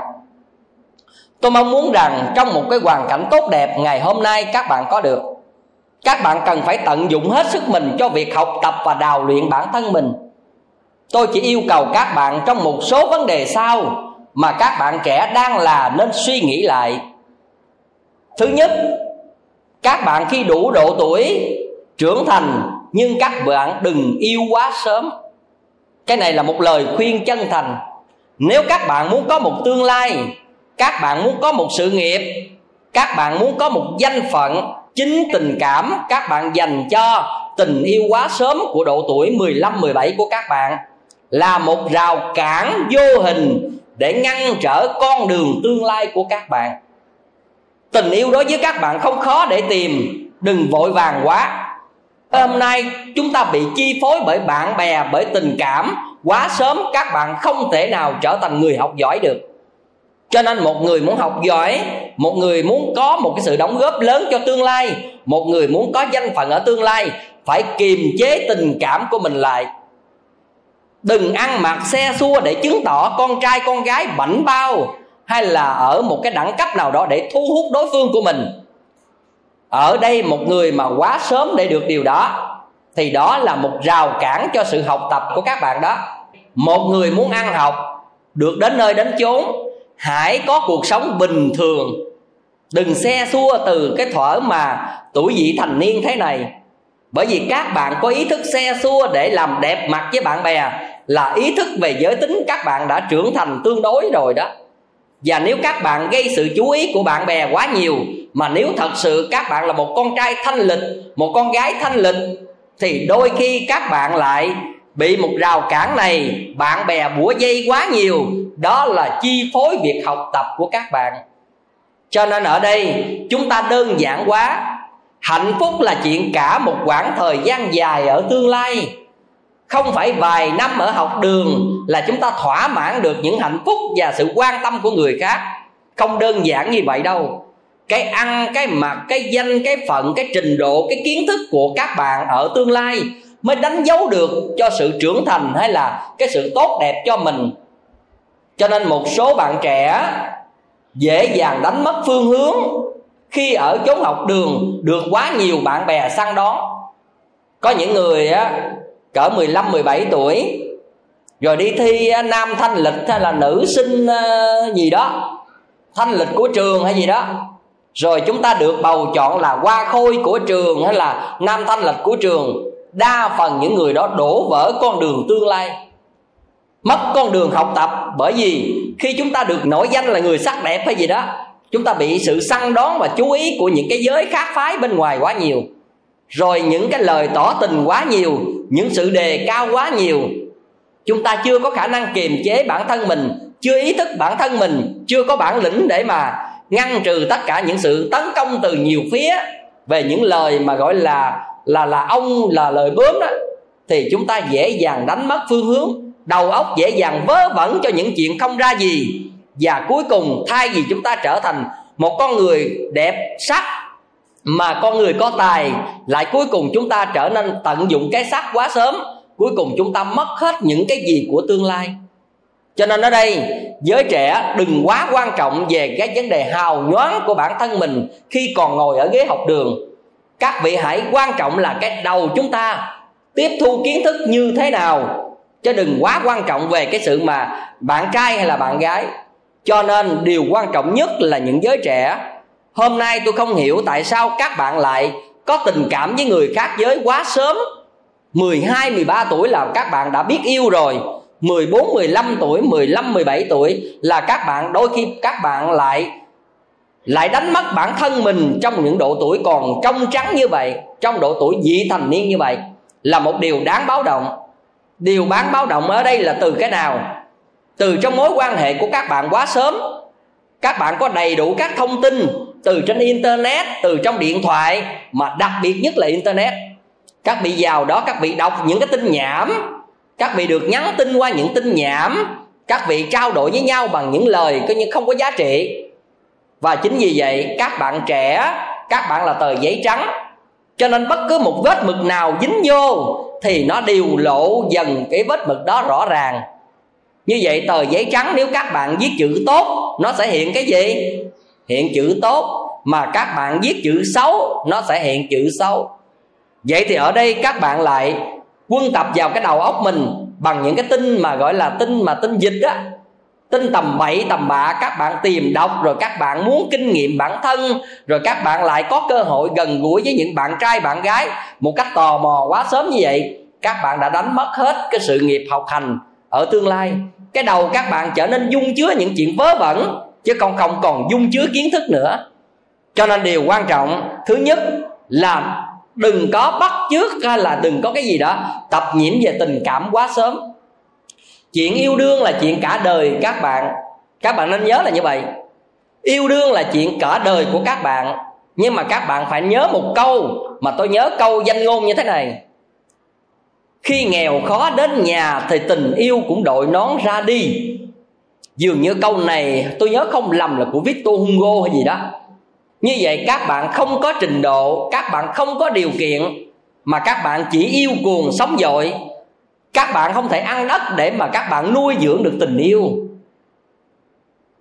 Tôi mong muốn rằng trong một cái hoàn cảnh tốt đẹp ngày hôm nay các bạn có được các bạn cần phải tận dụng hết sức mình cho việc học tập và đào luyện bản thân mình. Tôi chỉ yêu cầu các bạn trong một số vấn đề sau mà các bạn trẻ đang là nên suy nghĩ lại. Thứ nhất, các bạn khi đủ độ tuổi, trưởng thành, nhưng các bạn đừng yêu quá sớm. Cái này là một lời khuyên chân thành. Nếu các bạn muốn có một tương lai, các bạn muốn có một sự nghiệp, các bạn muốn có một danh phận chính tình cảm các bạn dành cho tình yêu quá sớm của độ tuổi 15 17 của các bạn là một rào cản vô hình để ngăn trở con đường tương lai của các bạn. Tình yêu đối với các bạn không khó để tìm, đừng vội vàng quá. Hôm nay chúng ta bị chi phối bởi bạn bè, bởi tình cảm quá sớm, các bạn không thể nào trở thành người học giỏi được cho nên một người muốn học giỏi, một người muốn có một cái sự đóng góp lớn cho tương lai, một người muốn có danh phận ở tương lai, phải kiềm chế tình cảm của mình lại. Đừng ăn mặc xe xua để chứng tỏ con trai, con gái bảnh bao, hay là ở một cái đẳng cấp nào đó để thu hút đối phương của mình. Ở đây một người mà quá sớm để được điều đó, thì đó là một rào cản cho sự học tập của các bạn đó. Một người muốn ăn học, được đến nơi đến chốn hãy có cuộc sống bình thường. Đừng xe xua từ cái thuở mà tuổi vị thành niên thế này. Bởi vì các bạn có ý thức xe xua để làm đẹp mặt với bạn bè là ý thức về giới tính các bạn đã trưởng thành tương đối rồi đó. Và nếu các bạn gây sự chú ý của bạn bè quá nhiều, mà nếu thật sự các bạn là một con trai thanh lịch, một con gái thanh lịch, thì đôi khi các bạn lại bị một rào cản này, bạn bè bủa dây quá nhiều. Đó là chi phối việc học tập của các bạn. Cho nên ở đây, chúng ta đơn giản quá. Hạnh phúc là chuyện cả một quãng thời gian dài ở tương lai. Không phải vài năm ở học đường là chúng ta thỏa mãn được những hạnh phúc và sự quan tâm của người khác. Không đơn giản như vậy đâu. Cái ăn, cái mặc, cái danh, cái phận, cái trình độ, cái kiến thức của các bạn ở tương lai mới đánh dấu được cho sự trưởng thành hay là cái sự tốt đẹp cho mình. Cho nên một số bạn trẻ dễ dàng đánh mất phương hướng khi ở chốn học đường được quá nhiều bạn bè săn đón. Có những người á, cỡ 15 17 tuổi, rồi đi thi nam thanh lịch hay là nữ sinh ờ, gì đó, thanh lịch của trường hay gì đó, rồi chúng ta được bầu chọn là hoa khôi của trường hay là nam thanh lịch của trường đa phần những người đó đổ vỡ con đường tương lai, mất con đường học tập. Bởi vì khi chúng ta được nổi danh là người sắc đẹp hay gì đó, chúng ta bị sự săn đón và chú ý của những cái giới khác phái bên ngoài quá nhiều. Rồi những cái lời tỏ tình quá nhiều, những sự đề cao quá nhiều. Chúng ta chưa có khả năng kiềm chế bản thân mình, chưa ý thức bản thân mình, chưa có bản lĩnh để mà ngăn trừ tất cả những sự tấn công từ nhiều phía về những lời mà gọi là là là ông là lời bướm đó, thì chúng ta dễ dàng đánh mất phương hướng, đầu óc dễ dàng vớ vẩn cho những chuyện không ra gì. Và cuối cùng, thay vì chúng ta trở thành một con người đẹp sắc, mà con người có tài, lại cuối cùng chúng ta trở nên tận dụng cái sắc quá sớm. Cuối cùng chúng ta mất hết những cái gì của tương lai. Cho nên ở đây, giới trẻ đừng quá quan trọng về cái vấn đề hào nhoáng của bản thân mình khi còn ngồi ở ghế học đường các vị hãy quan trọng là cái đầu chúng ta. Tiếp thu kiến thức như thế nào? Chứ đừng quá quan trọng về cái sự mà bạn trai hay là bạn gái. Cho nên điều quan trọng nhất là những giới trẻ. Hôm nay tôi không hiểu tại sao các bạn lại có tình cảm với người khác giới quá sớm. 12, 13 tuổi là các bạn đã biết yêu rồi. 14, 15 tuổi, 15, 17 tuổi là các bạn đôi khi các bạn lại lại đánh mất bản thân mình trong những độ tuổi còn trong trắng như vậy, trong độ tuổi vị thành niên như vậy, là một điều đáng báo động. Điều đáng báo động ở đây là từ cái nào? Từ trong mối quan hệ của các bạn quá sớm. Các bạn có đầy đủ các thông tin từ trên internet, từ trong điện thoại, mà đặc biệt nhất là internet. Các vị giàu đó, các vị đọc những cái tin nhảm, các vị được nhắn tin qua những tin nhảm, các vị trao đổi với nhau bằng những lời, coi như không có giá trị và chính vì vậy, các bạn trẻ, các bạn là tờ giấy trắng. Cho nên bất cứ một vết mực nào dính vô thì nó đều lộ dần cái vết mực đó rõ ràng. Như vậy tờ giấy trắng nếu các bạn viết chữ tốt, nó sẽ hiện cái gì? Hiện chữ tốt. Mà các bạn viết chữ xấu, nó sẽ hiện chữ xấu. Vậy thì ở đây các bạn lại quân tập vào cái đầu óc mình bằng những cái tin mà gọi là tin mà tin dịch á tin tầm bậy tầm bạ, các bạn tìm đọc, rồi các bạn muốn kinh nghiệm bản thân, rồi các bạn lại có cơ hội gần gũi với những bạn trai, bạn gái một cách tò mò quá sớm như vậy, các bạn đã đánh mất hết cái sự nghiệp học hành ở tương lai. Cái đầu các bạn trở nên dung chứa những chuyện vớ vẩn, chứ còn không còn dung chứa kiến thức nữa. Cho nên điều quan trọng, thứ nhất là đừng có bắt chước hay là đừng có cái gì đó tập nhiễm về tình cảm quá sớm chuyện yêu đương là chuyện cả đời các bạn. Các bạn nên nhớ là như vậy. Yêu đương là chuyện cả đời của các bạn. Nhưng mà các bạn phải nhớ một câu mà tôi nhớ câu danh ngôn như thế này. Khi nghèo khó đến nhà thì tình yêu cũng đội nón ra đi. Dường như câu này tôi nhớ không lầm là của Victor Hugo hay gì đó. Như vậy các bạn không có trình độ, các bạn không có điều kiện, mà các bạn chỉ yêu cuồng sống dội các bạn không thể ăn đất để mà các bạn nuôi dưỡng được tình yêu.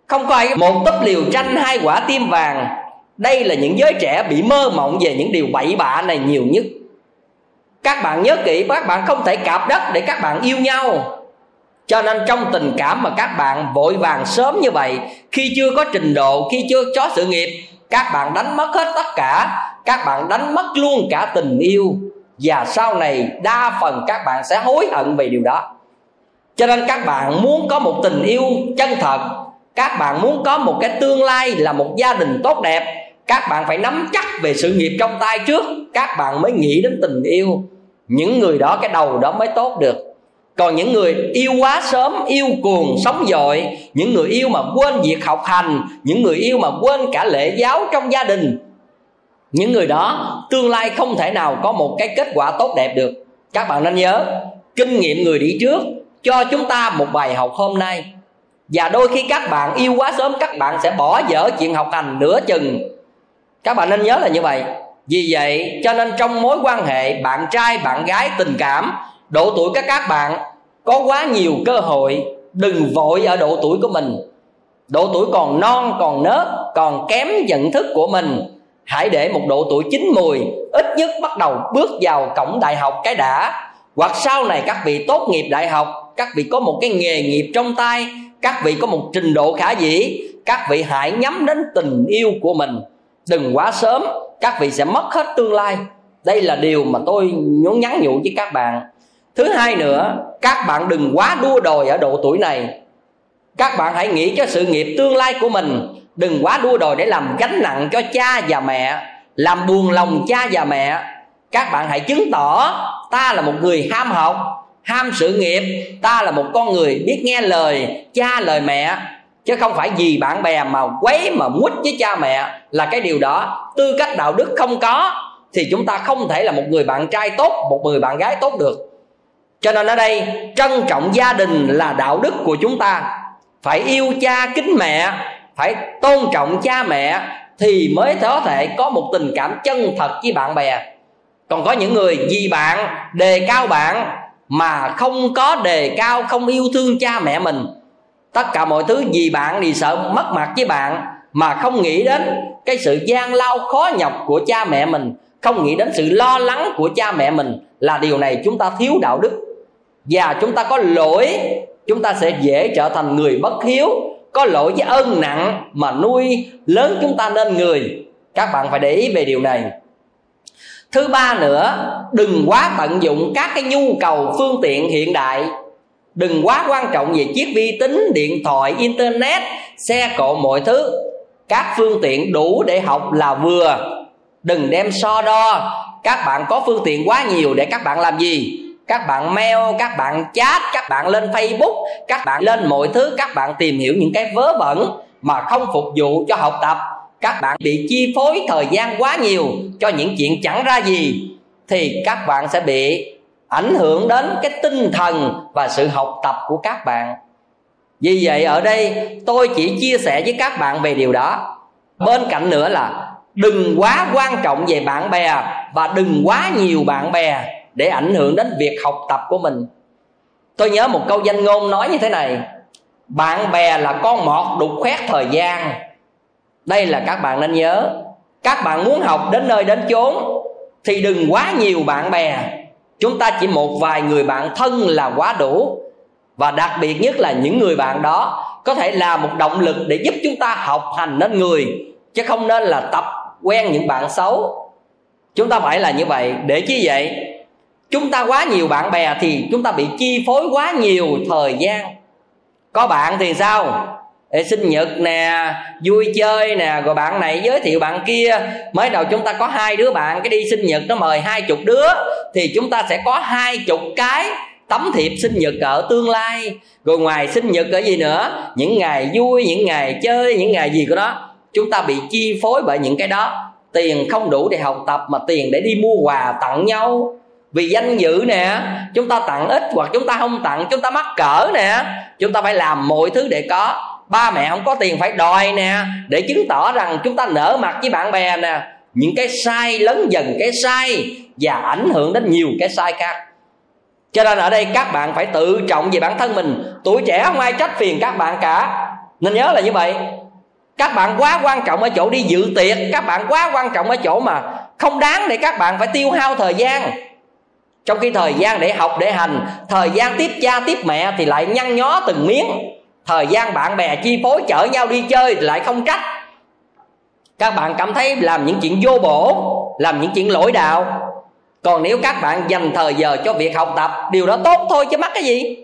Không có ai một túp liều tranh hai quả tim vàng. Đây là những giới trẻ bị mơ mộng về những điều bậy bạ này nhiều nhất. Các bạn nhớ kỹ, các bạn không thể cạp đất để các bạn yêu nhau. Cho nên trong tình cảm mà các bạn vội vàng sớm như vậy, khi chưa có trình độ, khi chưa có sự nghiệp, các bạn đánh mất hết tất cả. Các bạn đánh mất luôn cả tình yêu và sau này đa phần các bạn sẽ hối hận về điều đó. Cho nên các bạn muốn có một tình yêu chân thật, các bạn muốn có một cái tương lai là một gia đình tốt đẹp, các bạn phải nắm chắc về sự nghiệp trong tay trước, các bạn mới nghĩ đến tình yêu. Những người đó cái đầu đó mới tốt được. Còn những người yêu quá sớm, yêu cuồng sống dội, những người yêu mà quên việc học hành, những người yêu mà quên cả lễ giáo trong gia đình những người đó tương lai không thể nào có một cái kết quả tốt đẹp được. Các bạn nên nhớ, kinh nghiệm người đi trước cho chúng ta một bài học hôm nay. Và đôi khi các bạn yêu quá sớm, các bạn sẽ bỏ dở chuyện học hành nửa chừng. Các bạn nên nhớ là như vậy. Vì vậy, cho nên trong mối quan hệ bạn trai, bạn gái, tình cảm, độ tuổi các các bạn, có quá nhiều cơ hội, đừng vội ở độ tuổi của mình. Độ tuổi còn non, còn nớt, còn kém nhận thức của mình hãy để một độ tuổi chín mùi, ít nhất bắt đầu bước vào cổng đại học cái đã. Hoặc sau này các vị tốt nghiệp đại học, các vị có một cái nghề nghiệp trong tay, các vị có một trình độ khả dĩ, các vị hãy nhắm đến tình yêu của mình. Đừng quá sớm, các vị sẽ mất hết tương lai. Đây là điều mà tôi nhún nhắn nhủ với các bạn. Thứ hai nữa, các bạn đừng quá đua đòi ở độ tuổi này. Các bạn hãy nghĩ cho sự nghiệp tương lai của mình đừng quá đua đòi để làm gánh nặng cho cha và mẹ, làm buồn lòng cha và mẹ. Các bạn hãy chứng tỏ, ta là một người ham học, ham sự nghiệp. Ta là một con người biết nghe lời cha lời mẹ. Chứ không phải vì bạn bè mà quấy mà mút với cha mẹ là cái điều đó. Tư cách đạo đức không có, thì chúng ta không thể là một người bạn trai tốt, một người bạn gái tốt được. Cho nên ở đây, trân trọng gia đình là đạo đức của chúng ta. Phải yêu cha kính mẹ phải tôn trọng cha mẹ thì mới có thể có một tình cảm chân thật với bạn bè. Còn có những người vì bạn, đề cao bạn mà không có đề cao, không yêu thương cha mẹ mình. Tất cả mọi thứ vì bạn thì sợ mất mặt với bạn, mà không nghĩ đến cái sự gian lao khó nhọc của cha mẹ mình, không nghĩ đến sự lo lắng của cha mẹ mình là điều này chúng ta thiếu đạo đức. Và chúng ta có lỗi, chúng ta sẽ dễ trở thành người bất hiếu có lỗi với ân nặng mà nuôi lớn chúng ta nên người. Các bạn phải để ý về điều này. Thứ ba nữa, đừng quá tận dụng các cái nhu cầu phương tiện hiện đại. Đừng quá quan trọng về chiếc vi tính, điện thoại, internet, xe cộ, mọi thứ. Các phương tiện đủ để học là vừa. Đừng đem so đo. Các bạn có phương tiện quá nhiều để các bạn làm gì? Các bạn mail, các bạn chat, các bạn lên facebook, các bạn lên mọi thứ, các bạn tìm hiểu những cái vớ vẩn mà không phục vụ cho học tập. Các bạn bị chi phối thời gian quá nhiều cho những chuyện chẳng ra gì, thì các bạn sẽ bị ảnh hưởng đến cái tinh thần và sự học tập của các bạn. Vì vậy, ở đây tôi chỉ chia sẻ với các bạn về điều đó. Bên cạnh nữa là đừng quá quan trọng về bạn bè và đừng quá nhiều bạn bè để ảnh hưởng đến việc học tập của mình. Tôi nhớ một câu danh ngôn nói như thế này, bạn bè là con mọt đục khoét thời gian. Đây là các bạn nên nhớ. Các bạn muốn học đến nơi đến chốn thì đừng quá nhiều bạn bè. Chúng ta chỉ một vài người bạn thân là quá đủ. Và đặc biệt nhất là những người bạn đó có thể là một động lực để giúp chúng ta học hành nên người, chứ không nên là tập quen những bạn xấu. Chúng ta phải là như vậy. Để chi vậy? Chúng ta quá nhiều bạn bè thì chúng ta bị chi phối quá nhiều thời gian. Có bạn thì sao? Để sinh nhật nè, vui chơi nè, rồi bạn này giới thiệu bạn kia. Mới đầu chúng ta có hai đứa bạn, cái đi sinh nhật nó mời hai chục đứa, thì chúng ta sẽ có hai chục cái tấm thiệp sinh nhật ở tương lai. Rồi ngoài sinh nhật ở gì nữa? Những ngày vui, những ngày chơi, những ngày gì của đó. Chúng ta bị chi phối bởi những cái đó. Tiền không đủ để học tập mà tiền để đi mua quà tặng nhau vì danh dự nè, chúng ta tặng ít hoặc chúng ta không tặng, chúng ta mắc cỡ nè. Chúng ta phải làm mọi thứ để có. Ba mẹ không có tiền phải đòi nè, để chứng tỏ rằng chúng ta nở mặt với bạn bè nè. Những cái sai lớn dần cái sai và ảnh hưởng đến nhiều cái sai khác. Cho nên ở đây các bạn phải tự trọng về bản thân mình. Tuổi trẻ không ai trách phiền các bạn cả. Nên nhớ là như vậy. Các bạn quá quan trọng ở chỗ đi dự tiệc, các bạn quá quan trọng ở chỗ mà không đáng để các bạn phải tiêu hao thời gian trong khi thời gian để học, để hành, thời gian tiếp cha, tiếp mẹ thì lại nhăn nhó từng miếng. Thời gian bạn bè chi phối chở nhau đi chơi thì lại không trách. Các bạn cảm thấy làm những chuyện vô bổ, làm những chuyện lỗi đạo. Còn nếu các bạn dành thời giờ cho việc học tập, điều đó tốt thôi chứ mắc cái gì.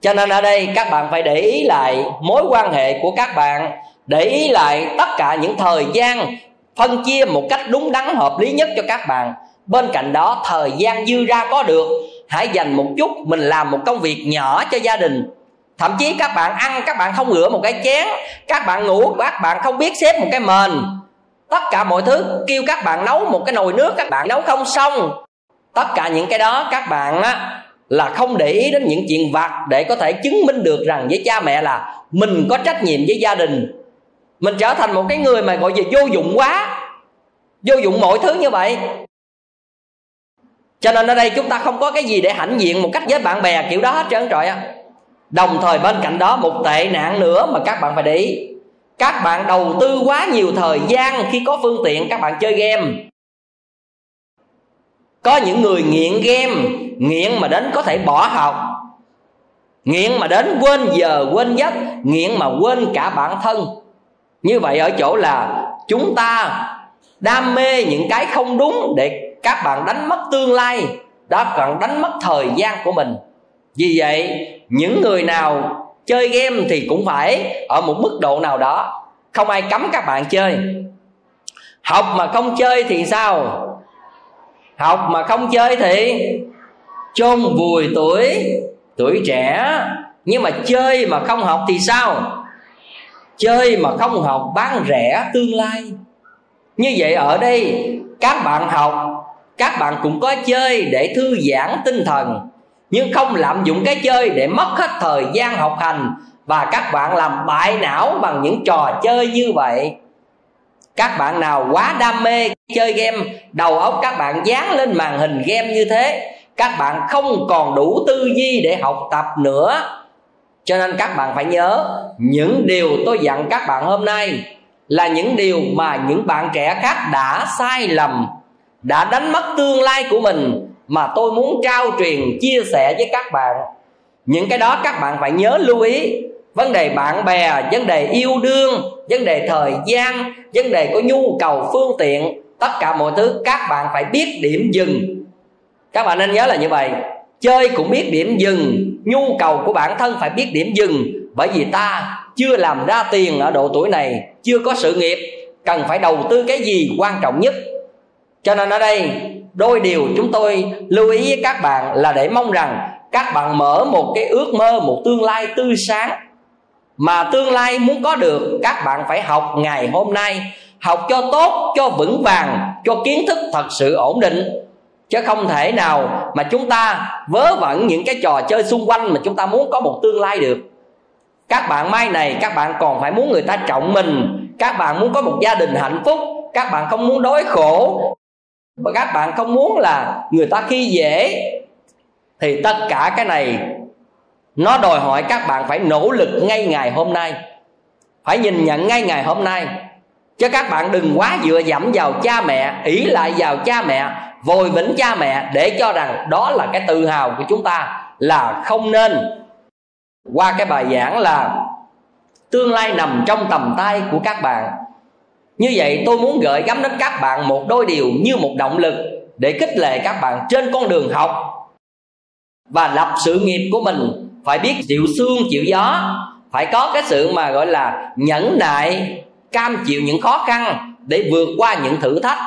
Cho nên ở đây các bạn phải để ý lại mối quan hệ của các bạn. Để ý lại tất cả những thời gian phân chia một cách đúng đắn, hợp lý nhất cho các bạn bên cạnh đó, thời gian dư ra có được. Hãy dành một chút, mình làm một công việc nhỏ cho gia đình. Thậm chí các bạn ăn, các bạn không rửa một cái chén. Các bạn ngủ, các bạn không biết xếp một cái mền. Tất cả mọi thứ kêu các bạn nấu một cái nồi nước, các bạn nấu không xong. Tất cả những cái đó, các bạn á, là không để ý đến những chuyện vặt để có thể chứng minh được rằng với cha mẹ là mình có trách nhiệm với gia đình. Mình trở thành một cái người mà gọi là vô dụng quá. Vô dụng mọi thứ như vậy cho nên ở đây chúng ta không có cái gì để hãnh diện một cách với bạn bè kiểu đó hết trơn trọi á. Đồng thời bên cạnh đó một tệ nạn nữa mà các bạn phải để ý. Các bạn đầu tư quá nhiều thời gian khi có phương tiện, các bạn chơi game. Có những người nghiện game, nghiện mà đến có thể bỏ học. Nghiện mà đến quên giờ, quên giấc, nghiện mà quên cả bản thân. Như vậy ở chỗ là chúng ta đam mê những cái không đúng để các bạn đánh mất tương lai đó còn đánh mất thời gian của mình. Vì vậy, những người nào chơi game thì cũng phải ở một mức độ nào đó. Không ai cấm các bạn chơi. Học mà không chơi thì sao? Học mà không chơi thì chôn vùi tuổi tuổi trẻ. Nhưng mà chơi mà không học thì sao? Chơi mà không học bán rẻ tương lai. Như vậy ở đây, các bạn học các bạn cũng có chơi để thư giãn tinh thần, nhưng không lạm dụng cái chơi để mất hết thời gian học hành, và các bạn làm bại não bằng những trò chơi như vậy. Các bạn nào quá đam mê chơi game, đầu óc các bạn dán lên màn hình game như thế, các bạn không còn đủ tư duy để học tập nữa. Cho nên các bạn phải nhớ, những điều tôi dặn các bạn hôm nay là những điều mà những bạn trẻ khác đã sai lầm đã đánh mất tương lai của mình mà tôi muốn trao truyền, chia sẻ với các bạn. Những cái đó các bạn phải nhớ lưu ý. Vấn đề bạn bè, vấn đề yêu đương, vấn đề thời gian, vấn đề có nhu cầu phương tiện, tất cả mọi thứ các bạn phải biết điểm dừng. Các bạn nên nhớ là như vậy. Chơi cũng biết điểm dừng, nhu cầu của bản thân phải biết điểm dừng. Bởi vì ta chưa làm ra tiền ở độ tuổi này, chưa có sự nghiệp, cần phải đầu tư cái gì quan trọng nhất? Cho nên ở đây, đôi điều chúng tôi lưu ý với các bạn là để mong rằng các bạn mở một cái ước mơ, một tương lai tươi sáng. Mà tương lai muốn có được, các bạn phải học ngày hôm nay, học cho tốt, cho vững vàng, cho kiến thức thật sự ổn định. Chứ không thể nào mà chúng ta vớ vẩn những cái trò chơi xung quanh mà chúng ta muốn có một tương lai được. Các bạn mai này, các bạn còn phải muốn người ta trọng mình. Các bạn muốn có một gia đình hạnh phúc. Các bạn không muốn đói khổ và các bạn không muốn là người ta khi dễ, thì tất cả cái này nó đòi hỏi các bạn phải nỗ lực ngay ngày hôm nay. Phải nhìn nhận ngay ngày hôm nay. Chứ các bạn đừng quá dựa dẫm vào cha mẹ, ỷ lại vào cha mẹ, vội vĩnh cha mẹ để cho rằng đó là cái tự hào của chúng ta, là không nên. Qua cái bài giảng là tương lai nằm trong tầm tay của các bạn như vậy tôi muốn gửi gắm đến các bạn một đôi điều như một động lực để khích lệ các bạn trên con đường học. Và lập sự nghiệp của mình. Phải biết chịu xương, chịu gió. Phải có cái sự mà gọi là nhẫn nại, cam chịu những khó khăn để vượt qua những thử thách.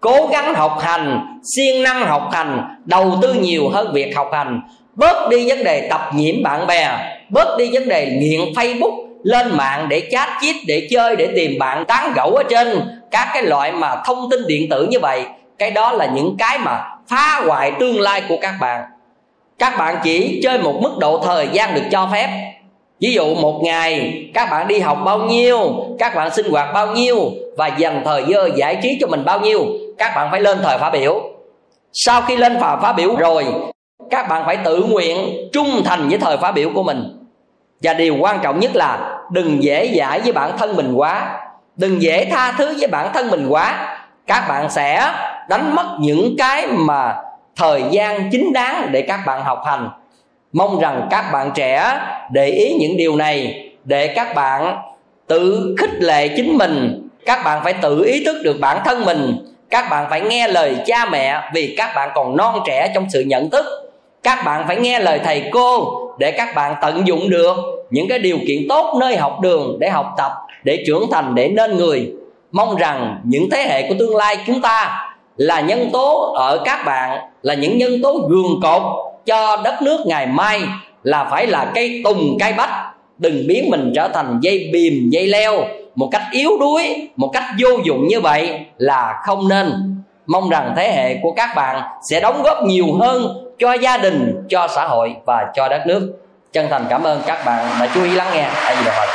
Cố gắng học hành, siêng năng học hành, đầu tư nhiều hơn việc học hành. Bớt đi vấn đề tập nhiễm bạn bè, bớt đi vấn đề nghiện facebook lên mạng để chat chít, để chơi, để tìm bạn tán gẫu ở trên các cái loại mà thông tin điện tử như vậy. Cái đó là những cái mà phá hoại tương lai của các bạn. Các bạn chỉ chơi một mức độ thời gian được cho phép. Ví dụ một ngày các bạn đi học bao nhiêu, các bạn sinh hoạt bao nhiêu và dành thời giờ giải trí cho mình bao nhiêu, các bạn phải lên thời phát biểu. Sau khi lên phà phát biểu rồi, các bạn phải tự nguyện trung thành với thời phát biểu của mình. Và điều quan trọng nhất là đừng dễ dãi với bản thân mình quá. Đừng dễ tha thứ với bản thân mình quá. Các bạn sẽ đánh mất những cái mà thời gian chính đáng để các bạn học hành. Mong rằng các bạn trẻ để ý những điều này, để các bạn tự khích lệ chính mình. Các bạn phải tự ý thức được bản thân mình. Các bạn phải nghe lời cha mẹ vì các bạn còn non trẻ trong sự nhận thức. Các bạn phải nghe lời thầy cô để các bạn tận dụng được những cái điều kiện tốt nơi học đường để học tập, để trưởng thành, để nên người. Mong rằng những thế hệ của tương lai chúng ta là nhân tố ở các bạn, là những nhân tố gường cột cho đất nước ngày mai là phải là cây tùng, cây bách. Đừng biến mình trở thành dây bìm, dây leo, một cách yếu đuối, một cách vô dụng như vậy là không nên. Mong rằng thế hệ của các bạn sẽ đóng góp nhiều hơn cho gia đình, cho xã hội và cho đất nước. Chân thành cảm ơn các bạn đã chú ý lắng nghe. Tại vì